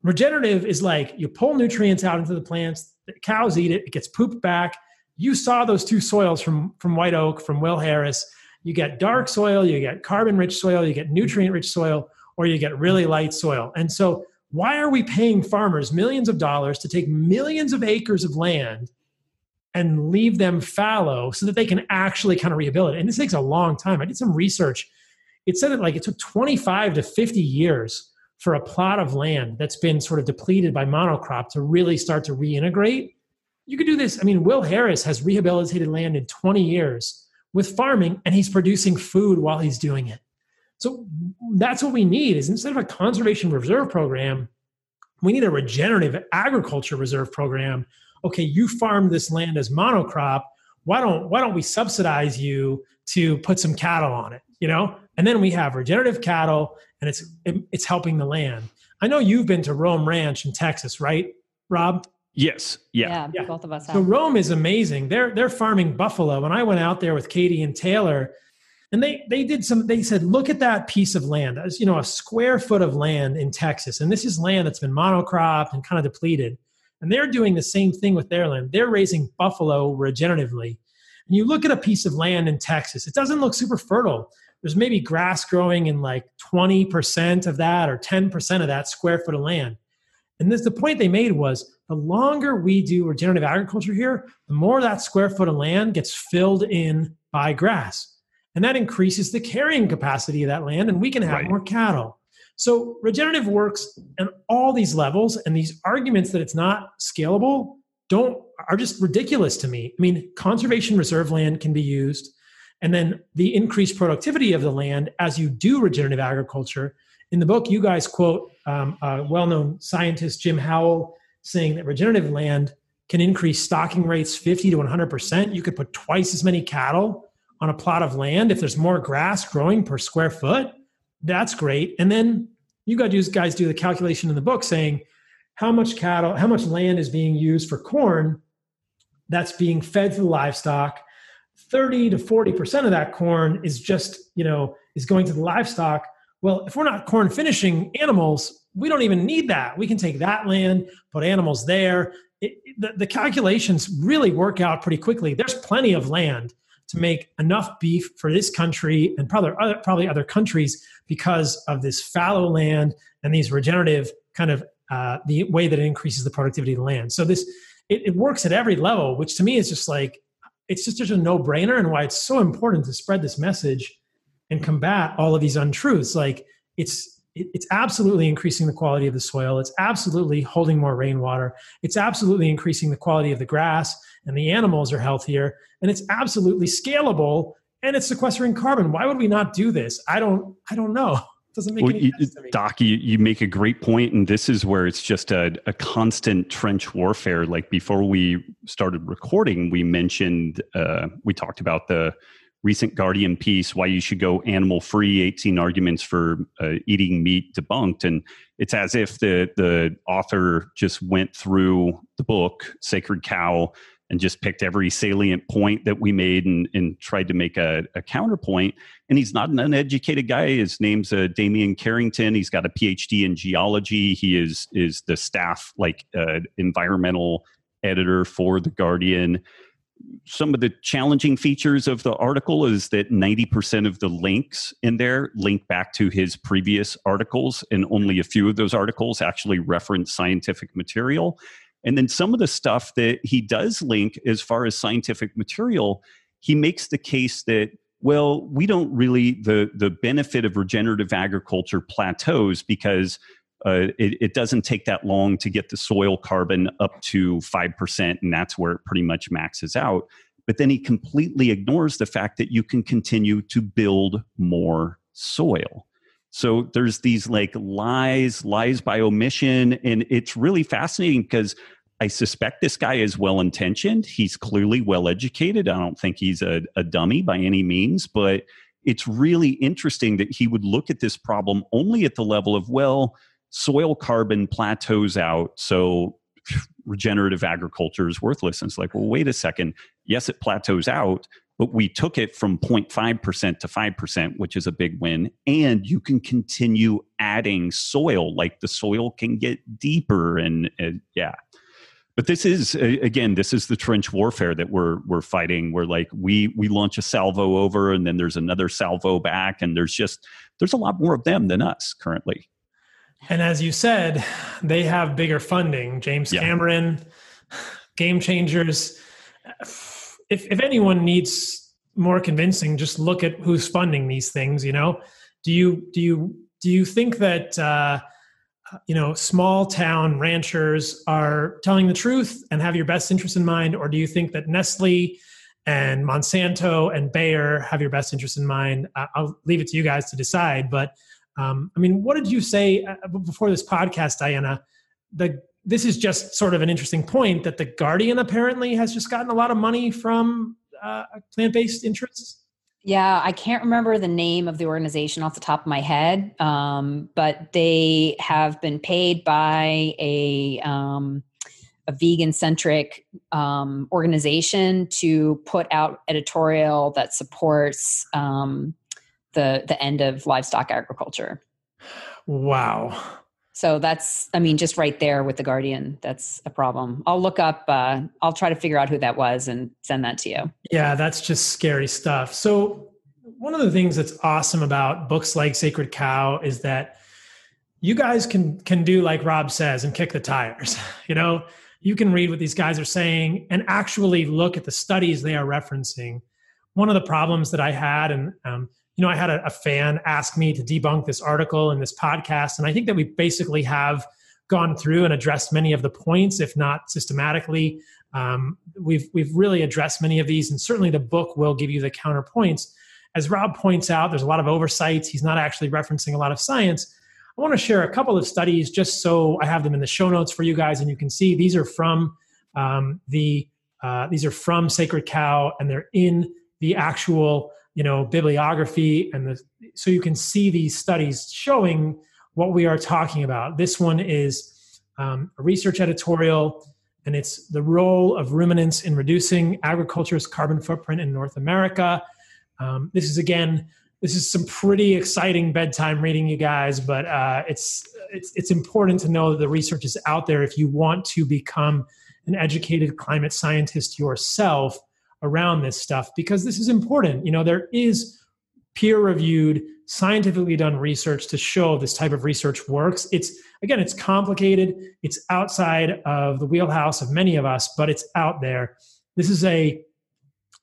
Regenerative is like you pull nutrients out into the plants, the cows eat it, it gets pooped back. You saw those two soils from, from White Oak, from Will Harris. You get dark soil, you get carbon rich soil, you get nutrient rich soil, or you get really light soil. And so, why are we paying farmers millions of dollars to take millions of acres of land and leave them fallow so that they can actually kind of rehabilitate? And this takes a long time. I did some research. It said that like it took 25 to 50 years for a plot of land that's been sort of depleted by monocrop to really start to reintegrate. You could do this. I mean, Will Harris has rehabilitated land in 20 years with farming, and he's producing food while he's doing it. So that's what we need is instead of a conservation reserve program, we need a regenerative agriculture reserve program. Okay, you farm this land as monocrop. Why don't why don't we subsidize you to put some cattle on it? You know, and then we have regenerative cattle and it's it's helping the land. I know you've been to Roam Ranch in Texas, right, Robb? Yes. Yeah. Yeah. yeah. Both of us. Have. So Roam is amazing. They're they're farming buffalo. When I went out there with Katie and Taylor, and they they did some. They said, look at that piece of land. As you know, a square foot of land in Texas, and this is land that's been monocropped and kind of depleted. And they're doing the same thing with their land. They're raising buffalo regeneratively. And you look at a piece of land in Texas, it doesn't look super fertile there's maybe grass growing in like 20% of that or 10% of that square foot of land. And this the point they made was the longer we do regenerative agriculture here, the more that square foot of land gets filled in by grass. And that increases the carrying capacity of that land, and we can have right. more cattle. So regenerative works on all these levels, and these arguments that it's not scalable don't are just ridiculous to me. I mean, conservation reserve land can be used and then the increased productivity of the land as you do regenerative agriculture. In the book, you guys quote um, a well known scientist, Jim Howell, saying that regenerative land can increase stocking rates 50 to 100%. You could put twice as many cattle on a plot of land if there's more grass growing per square foot. That's great. And then you got to guys do the calculation in the book saying how much cattle, how much land is being used for corn that's being fed to the livestock 30 to 40% of that corn is just, you know, is going to the livestock. Well, if we're not corn finishing animals, we don't even need that. We can take that land, put animals there. It, the, the calculations really work out pretty quickly. There's plenty of land to make enough beef for this country and probably other, probably other countries because of this fallow land and these regenerative kind of uh, the way that it increases the productivity of the land. So this it, it works at every level, which to me is just like it's just such a no brainer and why it's so important to spread this message and combat all of these untruths. Like it's it's absolutely increasing the quality of the soil. It's absolutely holding more rainwater. It's absolutely increasing the quality of the grass, and the animals are healthier. And it's absolutely scalable, and it's sequestering carbon. Why would we not do this? I don't. I don't know. It doesn't make well, any sense to me. Doc, you, you make a great point, and this is where it's just a, a constant trench warfare. Like before we started recording, we mentioned uh, we talked about the recent Guardian piece, why you should go animal free, 18 arguments for uh, eating meat debunked. And it's as if the, the author just went through the book, Sacred Cow, and just picked every salient point that we made and, and tried to make a, a, counterpoint. And he's not an uneducated guy. His name's uh, Damian Carrington. He's got a PhD in geology. He is is the staff like uh, environmental editor for the Guardian. Some of the challenging features of the article is that 90% of the links in there link back to his previous articles, and only a few of those articles actually reference scientific material. And then some of the stuff that he does link as far as scientific material, he makes the case that well, we don't really the the benefit of regenerative agriculture plateaus because uh, it, it, doesn't take that long to get the soil carbon up to 5%, and that's where it pretty much maxes out. But then he completely ignores the fact that you can continue to build more soil. So there's these like lies, lies by omission. And it's really fascinating because I suspect this guy is well intentioned. He's clearly well educated. I don't think he's a, a dummy by any means, but it's really interesting that he would look at this problem only at the level of, well, soil carbon plateaus out. So regenerative agriculture is worthless. And it's like, well, wait a second. Yes, it plateaus out, but we took it from 0.5% to 5%, which is a big win. And you can continue adding soil, like the soil can get deeper. And yeah. But this is again, this is the trench warfare that we're we're fighting. Where like we we launch a salvo over, and then there's another salvo back, and there's just there's a lot more of them than us currently. And as you said, they have bigger funding. James yeah. Cameron, Game Changers. If if anyone needs more convincing, just look at who's funding these things. You know, do you do you do you think that uh, you know small town ranchers are telling the truth and have your best interest in mind, or do you think that Nestle and Monsanto and Bayer have your best interest in mind? I'll leave it to you guys to decide, but um, I mean, what did you say uh, before this podcast, Diana? The this is just sort of an interesting point that the Guardian apparently has just gotten a lot of money from uh, plant-based interests. Yeah, I can't remember the name of the organization off the top of my head, um, but they have been paid by a um, a vegan centric um, organization to put out editorial that supports um, the the end of livestock agriculture. Wow. So that's, I mean, just right there with the Guardian, that's a problem. I'll look up, uh, I'll try to figure out who that was and send that to you. Yeah, that's just scary stuff. So, one of the things that's awesome about books like Sacred Cow is that you guys can can do like Robb says and kick the tires. You know, you can read what these guys are saying and actually look at the studies they are referencing. One of the problems that I had, and um, know, I had a, a, fan ask me to debunk this article in this podcast, and I think that we basically have gone through and addressed many of the points, if not systematically. Um, we've we've really addressed many of these, and certainly the book will give you the counterpoints. As Robb points out, there's a lot of oversights. He's not actually referencing a lot of science. I want to share a couple of studies just so I have them in the show notes for you guys, and you can see these are from um, the uh, these are from Sacred Cow, and they're in the actual you know bibliography and the so you can see these studies showing what we are talking about. This one is um, a research editorial and it's the role of ruminants in reducing agriculture's carbon footprint in north america. Um, this is again this is some pretty exciting bedtime reading you guys but uh, it's it's it's important to know that the research is out there if you want to become an educated climate scientist yourself around this stuff because this is important. You know, there is peer reviewed, scientifically done research to show this type of research works. It's again, it's complicated, it's outside of the wheelhouse of many of us, but it's out there. This is a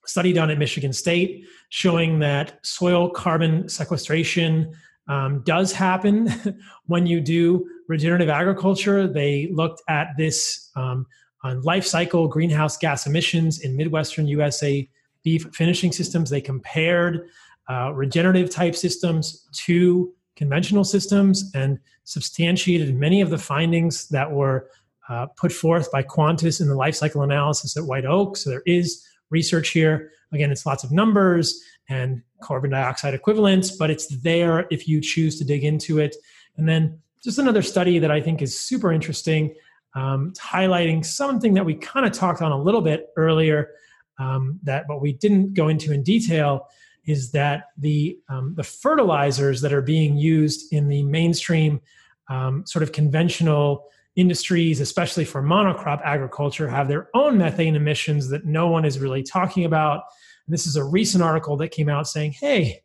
study done at Michigan State showing that soil carbon sequestration um, does happen when you do regenerative agriculture. They looked at this um, on life cycle greenhouse gas emissions in Midwestern USA beef finishing systems. They compared uh, regenerative type systems to conventional systems and substantiated many of the findings that were uh, put forth by Quantis in the life cycle analysis at White Oak. So there is research here. Again, it's lots of numbers and carbon dioxide equivalents, but it's there if you choose to dig into it. And then just another study that I think is super interesting um, highlighting something that we kind of talked on a little bit earlier um, that what we didn't go into in detail is that the um, the fertilizers that are being used in the mainstream um, sort of conventional industries, especially for monocrop agriculture, have their own methane emissions that no one is really talking about. And this is a recent article that came out saying, hey,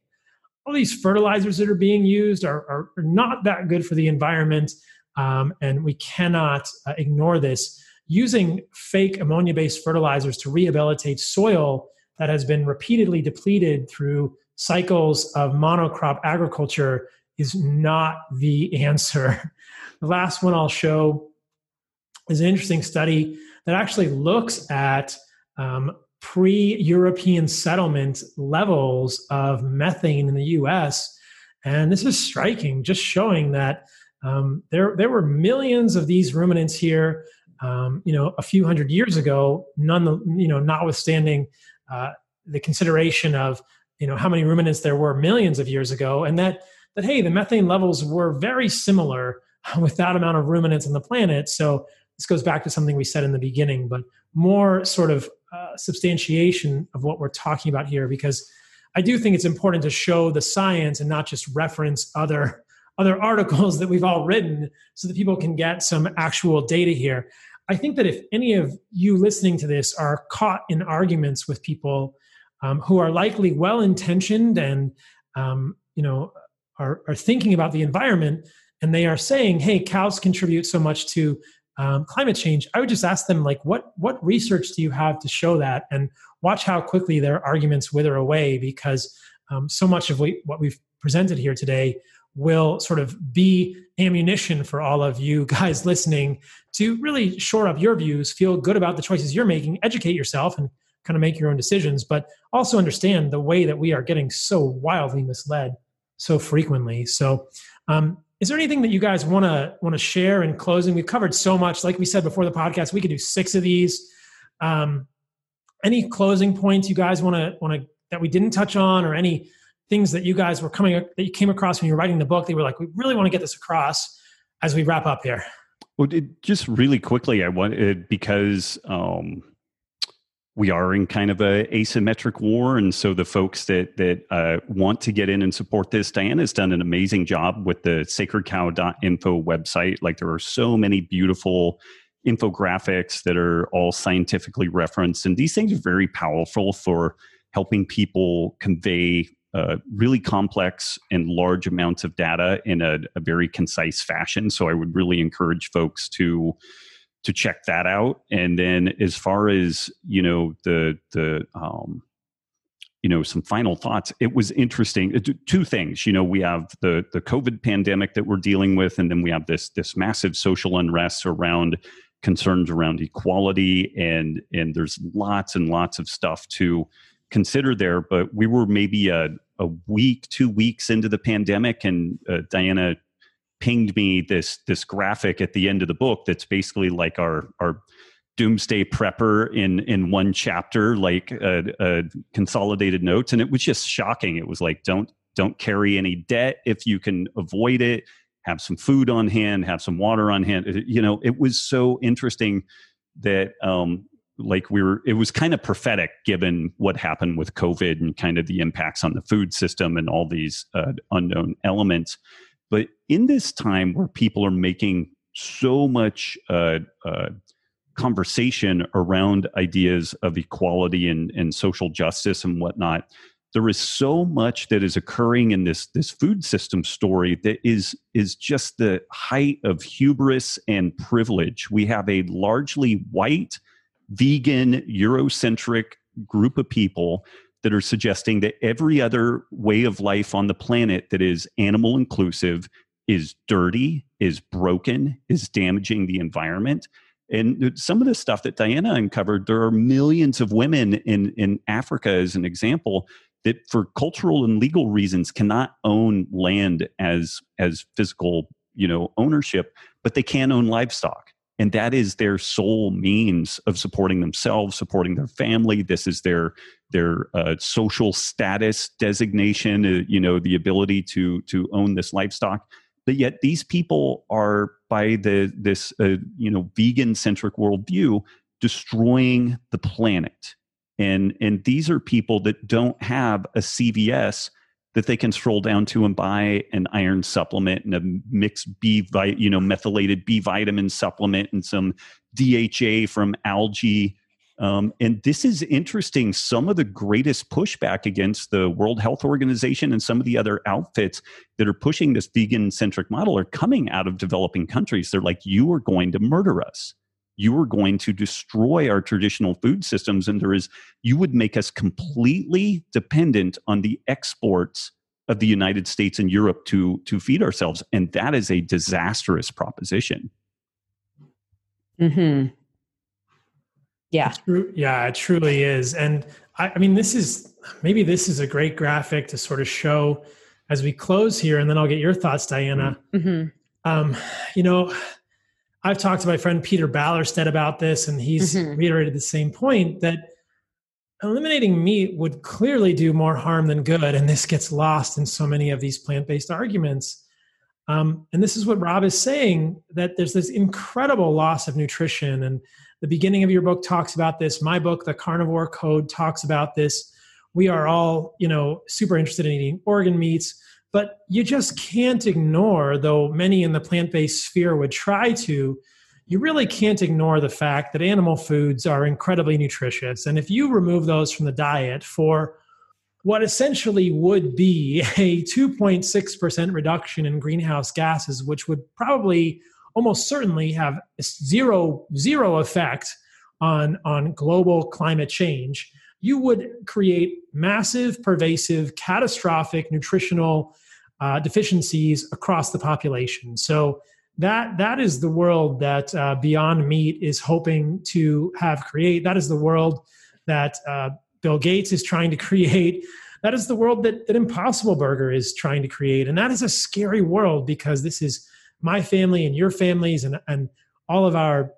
all these fertilizers that are being used are, are, are not that good for the environment, um, and we cannot uh, ignore this. Using fake ammonia based fertilizers to rehabilitate soil that has been repeatedly depleted through cycles of monocrop agriculture is not the answer. The last one I'll show is an interesting study that actually looks at um, pre European settlement levels of methane in the US. And this is striking, just showing that um, there, there were millions of these ruminants here, um, you know, a few hundred years ago, none, you know, notwithstanding uh, the consideration of, you know, how many ruminants there were millions of years ago. And that, that, hey, the methane levels were very similar with that amount of ruminants on the planet. So this goes back to something we said in the beginning, but more sort of uh, substantiation of what we're talking about here because I do think it's important to show the science and not just reference other other articles that we've all written so that people can get some actual data here. I think that if any of you listening to this are caught in arguments with people um, who are likely well intentioned and um, you know are, are thinking about the environment and they are saying, "Hey, cows contribute so much to um, climate change, I would just ask them like, what what research do you have to show that, and watch how quickly their arguments wither away because um, so much of what we've presented here today will sort of be ammunition for all of you guys listening to really shore up your views, feel good about the choices you're making, educate yourself, and kind of make your own decisions, but also understand the way that we are getting so wildly misled so frequently. So, um, is there anything that you guys want to want to share in closing? We've covered so much. Like we said before the podcast, we could do six of these. Um, any closing points you guys want to want to that we didn't touch on, or any things that you guys were coming that you came across when you were writing the book? They were like, we really want to get this across as we wrap up here. Well, it, just really quickly, I wanted because um, we are in kind of a asymmetric war and so the folks that that uh, want to get in and support this diana has done an amazing job with the sacredcow.info website like there are so many beautiful infographics that are all scientifically referenced and these things are very powerful for helping people convey really complex and large amounts of data in a, a very concise fashion. So i would really encourage folks to to check that out. And then as far as you know the the um, you know some final thoughts it was interesting. Two things you know we have the the covid pandemic that we're dealing with and then we have this this massive social unrest around concerns around equality and and there's lots and lots of stuff to consider there. But we were maybe a, a week two weeks into the pandemic and uh, diana pinged me this this graphic at the end of the book that's basically like our our doomsday prepper in in one chapter like a, a, consolidated notes. And it was just shocking. It was like don't don't carry any debt. If you can avoid it have some food on hand have some water on hand. You know it was so interesting that um like we were it was kind of prophetic given what happened with covid and kind of the impacts on the food system and all these uh, unknown elements but in this time where people are making so much uh, uh, conversation around ideas of equality and, and social justice and whatnot, there is so much that is occurring in this this food system story that is is just the height of hubris and privilege. We have a largely white, vegan, Eurocentric group of people that are suggesting that every other way of life on the planet that is animal inclusive is dirty, is broken, is damaging the environment. And some of the stuff that Diana uncovered, there are millions of women in, in Africa, as an example, that for cultural and legal reasons cannot own land as as physical, you know, ownership, but they can own livestock and that is their sole means of supporting themselves supporting their family. This is their their uh, social status designation uh, you know the ability to to own this livestock. But yet these people are by the this uh, you know vegan centric worldview destroying the planet. And and these are people that don't have a cvs that they can stroll down to and buy an iron supplement and a mixed B, you know, methylated B vitamin supplement and some DHA from algae. Um, and this is interesting. Some of the greatest pushback against the World Health Organization and some of the other outfits that are pushing this vegan centric model are coming out of developing countries. They're like, you are going to murder us you are going to destroy our traditional food systems and there is you would make us completely dependent on the exports of the United States and Europe to to feed ourselves and that is a disastrous proposition. Mhm. Yeah. Yeah, it truly is. And I, I mean this is maybe this is a great graphic to sort of show as we close here and then I'll get your thoughts Diana. Mm-hmm. Um, you know, I've talked to my friend Peter Ballerstedt about this, and he's mm-hmm. reiterated the same point that eliminating meat would clearly do more harm than good. And this gets lost in so many of these plant based arguments. Um, and this is what Robb is saying that there's this incredible loss of nutrition. And the beginning of your book talks about this. My book, The Carnivore Code, talks about this. We are all, you know, super interested in eating organ meats. But you just can't ignore, though many in the plant based sphere would try to, you really can't ignore the fact that animal foods are incredibly nutritious. And if you remove those from the diet for what essentially would be a 2.6% reduction in greenhouse gases, which would probably almost certainly have zero, zero effect on, on global climate change, you would create massive, pervasive, catastrophic nutritional uh, deficiencies across the population. So that that is the world that uh, Beyond Meat is hoping to have create. That is the world that uh, Bill Gates is trying to create. That is the world that, that Impossible Burger is trying to create. And that is a scary world because this is my family and your families and, and all of our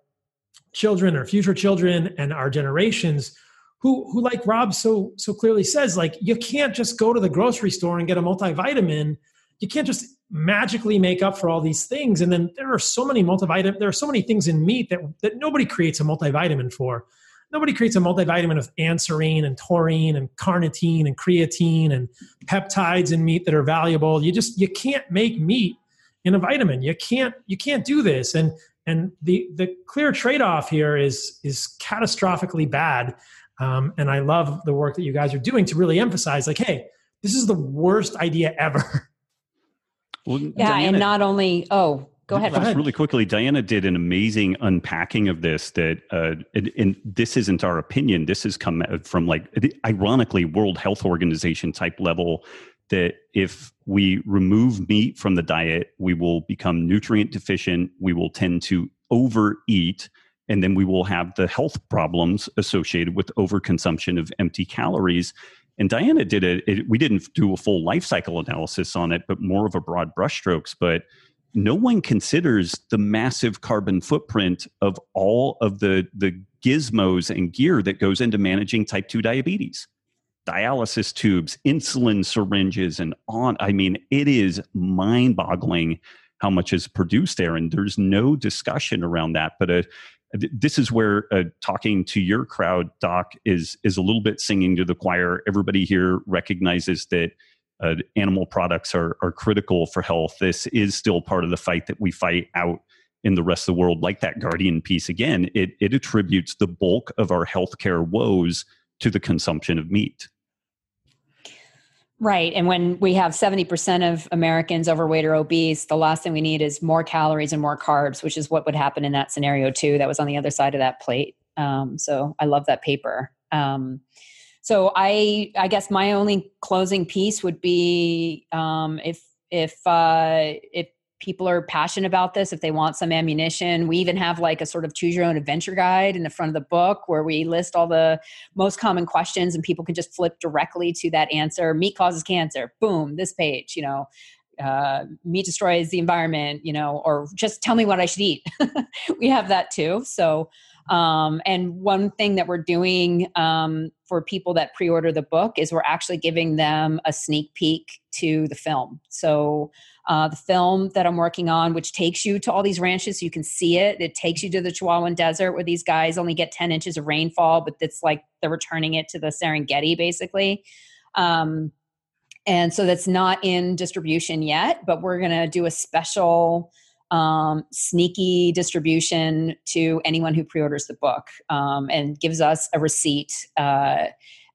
children, our future children, and our generations who who like Robb so so clearly says, like you can't just go to the grocery store and get a multivitamin you can't just magically make up for all these things. And then there are so many multivitamin, there are so many things in meat that, that nobody creates a multivitamin for. Nobody creates a multivitamin of anserine and taurine and carnitine and creatine and peptides in meat that are valuable. You just you can't make meat in a vitamin. You can't you can't do this. And and the the clear trade off here is is catastrophically bad. Um, and I love the work that you guys are doing to really emphasize, like, hey, this is the worst idea ever. Well, yeah, Diana, and not only oh, go ahead. Just really quickly, Diana did an amazing unpacking of this. That uh, and, and, this isn't our opinion. This has come from like ironically World Health Organization type level. That if we remove meat from the diet, we will become nutrient deficient. We will tend to overeat, and then we will have the health problems associated with overconsumption of empty calories. And Diana did it, it, we didn't do a full life cycle analysis on it, but more of a broad brushstrokes. But no one considers the massive carbon footprint of all of the, the gizmos and gear that goes into managing type 2 diabetes dialysis tubes insulin syringes and on i mean it is mind boggling how much is produced there and there's no discussion around that but a, this is where uh, talking to your crowd doc is is a little bit singing to the choir. Everybody here recognizes that uh, animal products are are critical for health. This is still part of the fight that we fight out in the rest of the world. Like that guardian piece again it it attributes the bulk of our healthcare woes to the consumption of meat Right. And when we have 70% of Americans overweight or obese, the last thing we need is more calories and more carbs, which is what would happen in that scenario, too. That was on the other side of that plate. Um, so I love that paper. Um, so I, I guess my only closing piece would be um, if if uh, if people are passionate about this if they want some ammunition. We even have like a sort of choose your own adventure guide in the front of the book where we list all the most common questions and people can just flip directly to that answer. Meat causes cancer. Boom this page you know. Uh, meat destroys the environment you know or just tell me what i should eat. We have that too. So um, and one thing that we're doing um, for people that pre-order the book is we're actually giving them a sneak peek to the film. So uh, the film that I'm working on, which takes you to all these ranches so you can see it. It takes you to the Chihuahuan Desert where these guys only get 10 inches of rainfall, but it's like they're returning it to the Serengeti basically. Um, and so that's not in distribution yet, but we're going to do a special um, sneaky distribution to anyone who pre-orders the book um, and gives us a receipt uh,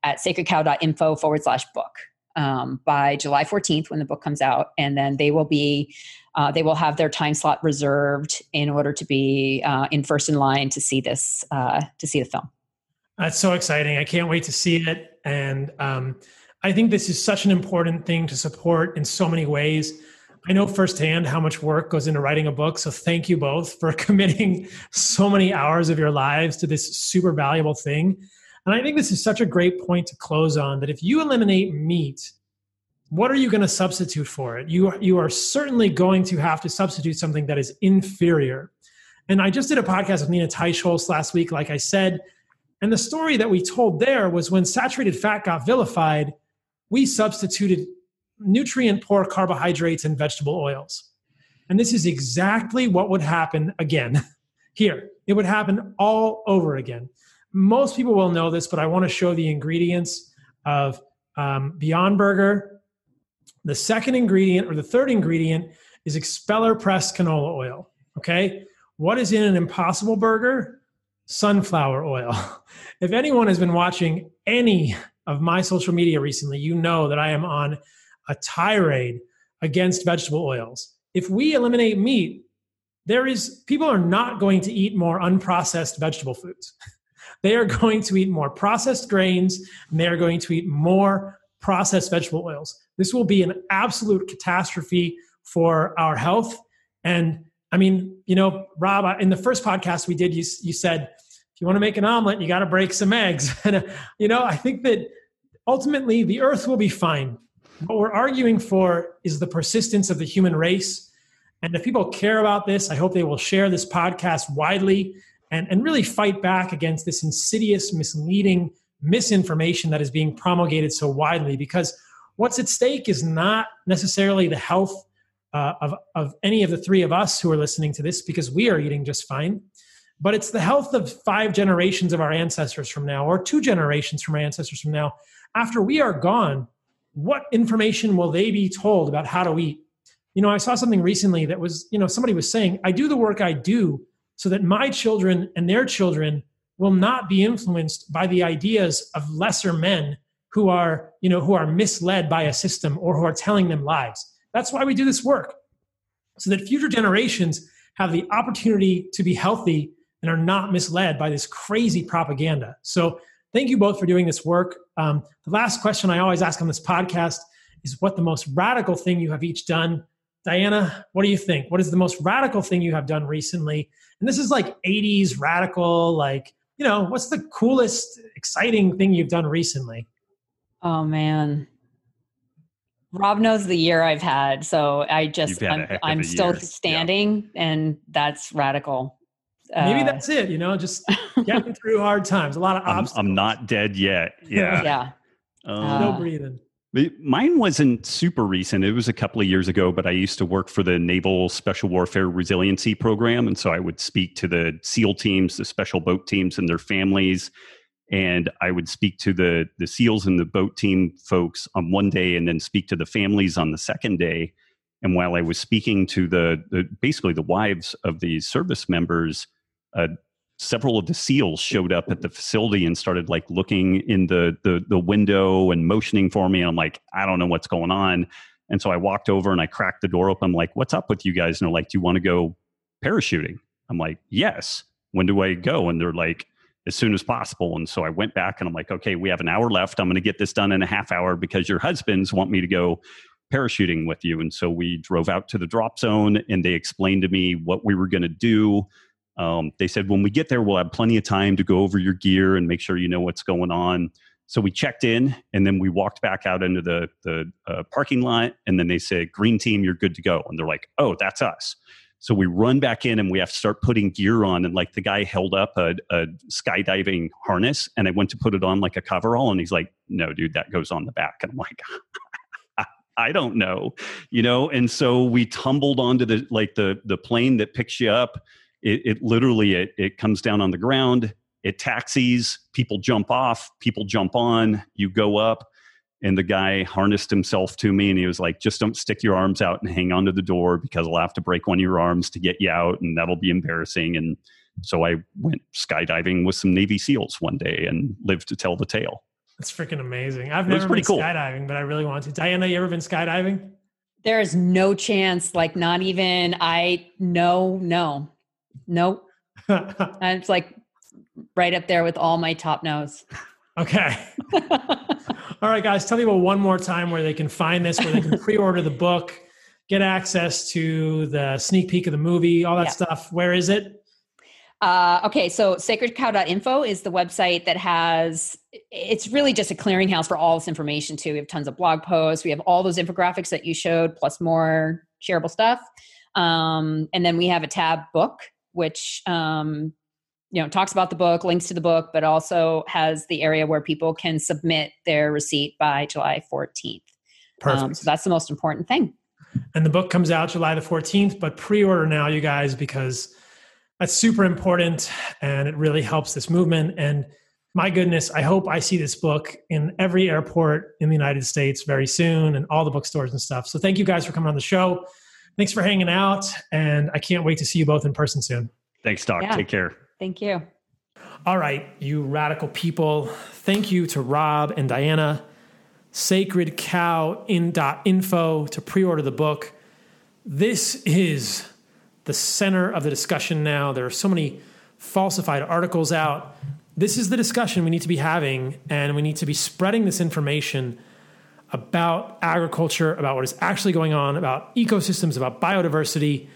at sacredcow.info forward slash book um, by July 14th when the book comes out, and then they will be uh, they will have their time slot reserved in order to be uh, in first in line to see this uh, to see the film. That's so exciting! I can't wait to see it, and um, I think this is such an important thing to support in so many ways. I know firsthand how much work goes into writing a book. So thank you both for committing so many hours of your lives to this super valuable thing. And I think this is such a great point to close on that if you eliminate meat, what are you going to substitute for it? You, you are certainly going to have to substitute something that is inferior. And I just did a podcast with Nina Teicholz last week, like I said. And the story that we told there was when saturated fat got vilified, we substituted nutrient poor carbohydrates and vegetable oils. And this is exactly what would happen again here. It would happen all over again. Most people will know this, but I want to show the ingredients of um, Beyond Burger. The second ingredient or the third ingredient is expeller pressed canola oil. Okay. What is in an impossible burger? Sunflower oil. if anyone has been watching any of my social media recently, you know that I am on a tirade against vegetable oils. If we eliminate meat, there is people are not going to eat more unprocessed vegetable foods. they are going to eat more processed grains and they are going to eat more processed vegetable oils. This will be an absolute catastrophe for our health. And I mean, you know, Robb, in the first podcast we did, you, you said, if you want to make an omelet, you got to break some eggs. and, uh, you know, I think that ultimately the earth will be fine what we're arguing for is the persistence of the human race. And if people care about this, I hope they will share this podcast widely and, and really fight back against this insidious, misleading misinformation that is being promulgated so widely. Because what's at stake is not necessarily the health uh, of, of any of the three of us who are listening to this, because we are eating just fine. But it's the health of five generations of our ancestors from now, or two generations from our ancestors from now. After we are gone, what information will they be told about how to eat? You know, I saw something recently that was, you know, somebody was saying, I do the work I do so that my children and their children will not be influenced by the ideas of lesser men who are, you know, who are misled by a system or who are telling them lies. That's why we do this work. So that future generations have the opportunity to be healthy and are not misled by this crazy propaganda. So thank you both for doing this work. Um, the last question I always ask on this podcast is what the most radical thing you have each done. Diana, what do you think? What is the most radical thing you have done recently? And this is like 80s radical, like, you know, what's the coolest, exciting thing you've done recently? Oh, man. Robb knows the year I've had, so I just I'm, I'm still year. standing, yeah. and that's radical. Maybe uh, that's it. You know, just getting through hard times. A lot of obstacles. I'm, I'm not dead yet. Yeah. yeah. Um, no breathing. Mine wasn't super recent. It was a couple of years ago, but I used to work for the Naval Special Warfare Resiliency Program. And so I would speak to the SEAL teams, the special boat teams, and their families. And I would speak to the, the SEALs and the boat team folks on one day and then speak to the families on the second day. And while I was speaking to the, the basically the wives of these service members, uh, several of the seals showed up at the facility and started like looking in the, the the window and motioning for me and i'm like i don't know what's going on. And so i walked over and i cracked the door open i'm like what's up with you guys? And they're like do you want to go parachuting? I'm like yes. When do i go? And they're like as soon as possible. And so i went back and i'm like okay we have an hour left. I'm going to get this done in a half hour because your husbands want me to go parachuting with you. And so we drove out to the drop zone and they explained to me what we were going to do um, they said, when we get there, we'll have plenty of time to go over your gear and make sure you know what's going on. So we checked in and then we walked back out into the, the uh, parking lot. And then they said, Green team, you're good to go. And they're like, oh, that's us. So we run back in and we have to start putting gear on. And like the guy held up a, a skydiving harness and I went to put it on like a coverall. And he's like, no, dude, that goes on the back. And I'm like, I don't know, you know. And so we tumbled onto the like the the plane that picks you up it, it literally it, it comes down on the ground it taxis people jump off people jump on you go up And the guy harnessed himself to me and he was like, just don't stick your arms out and hang onto the door because I'll have to break one of your arms to get you out and that'll be embarrassing. And so I went skydiving with some Navy SEALs one day and lived to tell the tale. That's freaking amazing. I've never been cool. skydiving, but I really want to. Diana, you ever been skydiving? There is no chance, like not even I no, no. Nope. it's like right up there with all my top no's. Okay. all right, guys, tell people one more time where they can find this, where they can pre-order the book, get access to the sneak peek of the movie, all that yeah. stuff. Where is it? Uh, okay, so sacredcow.info is the website that has, it's really just a clearinghouse for all this information too. We have tons of blog posts. We have all those infographics that you showed, plus more shareable stuff. Um, and then we have a tab book, which, um, you know, talks about the book, links to the book, but also has the area where people can submit their receipt by July 14th. Perfect. Um, so that's the most important thing. And the book comes out July the 14th, but pre order now, you guys, because that's super important and it really helps this movement and my goodness i hope i see this book in every airport in the united states very soon and all the bookstores and stuff so thank you guys for coming on the show thanks for hanging out and i can't wait to see you both in person soon. Thanks doc. Yeah. take care. Thank you. All right you radical people. Thank you to robb and diana. Sacred cow in info to pre-order the book. This is the center of the discussion now. There are so many falsified articles out. This is the discussion we need to be having, and we need to be spreading this information about agriculture, about what is actually going on, about ecosystems, about biodiversity.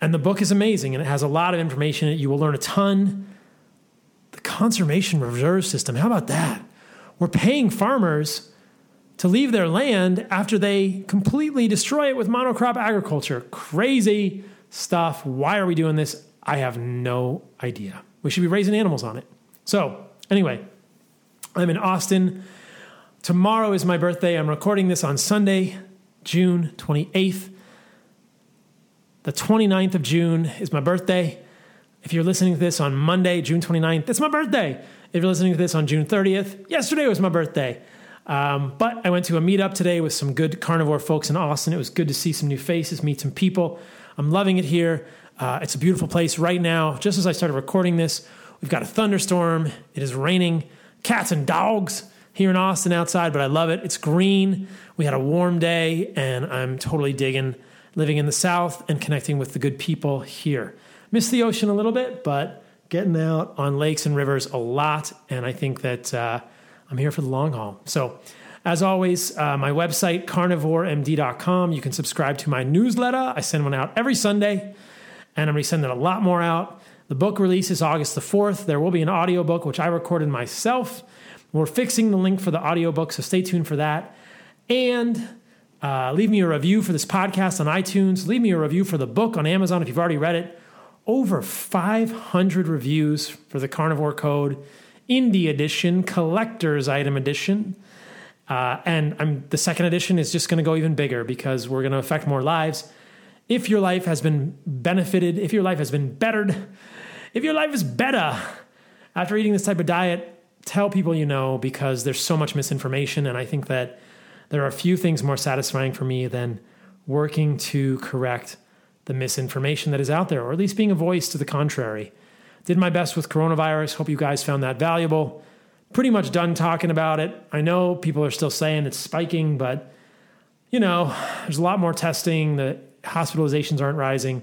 And the book is amazing and it has a lot of information. You will learn a ton. The conservation reserve system, how about that? We're paying farmers to leave their land after they completely destroy it with monocrop agriculture. Crazy stuff. Why are we doing this? I have no idea. We should be raising animals on it. So, anyway, I'm in Austin. Tomorrow is my birthday. I'm recording this on Sunday, June 28th. The 29th of June is my birthday. If you're listening to this on Monday, June 29th, it's my birthday. If you're listening to this on June 30th, yesterday was my birthday. Um, but I went to a meetup today with some good carnivore folks in Austin. It was good to see some new faces, meet some people. I'm loving it here. Uh, it's a beautiful place right now. Just as I started recording this, we've got a thunderstorm. It is raining cats and dogs here in Austin outside, but I love it. It's green. We had a warm day, and I'm totally digging living in the South and connecting with the good people here. Miss the ocean a little bit, but getting out on lakes and rivers a lot. And I think that uh, I'm here for the long haul. So, as always, uh, my website, carnivoremd.com. You can subscribe to my newsletter. I send one out every Sunday, and I'm going to sending a lot more out. The book release is August the 4th. There will be an audiobook, which I recorded myself. We're fixing the link for the audiobook, so stay tuned for that. And uh, leave me a review for this podcast on iTunes. Leave me a review for the book on Amazon if you've already read it. Over 500 reviews for the Carnivore Code Indie Edition, Collector's Item Edition. Uh, and I'm, the second edition is just going to go even bigger because we're going to affect more lives. If your life has been benefited, if your life has been bettered, if your life is better after eating this type of diet, tell people you know because there's so much misinformation. And I think that there are few things more satisfying for me than working to correct the misinformation that is out there, or at least being a voice to the contrary. Did my best with coronavirus. Hope you guys found that valuable pretty much done talking about it. I know people are still saying it's spiking, but you know, there's a lot more testing. The hospitalizations aren't rising,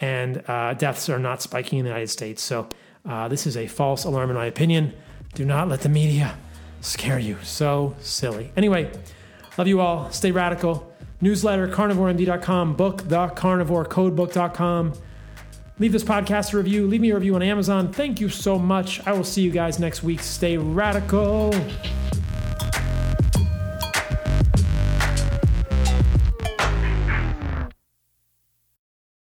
and uh, deaths are not spiking in the United States. So uh, this is a false alarm, in my opinion. Do not let the media scare you. So silly. Anyway, love you all. Stay radical. Newsletter, carnivoremd.com, book, the carnivore, codebook.com. Leave this podcast a review. Leave me a review on Amazon. Thank you so much. I will see you guys next week. Stay radical.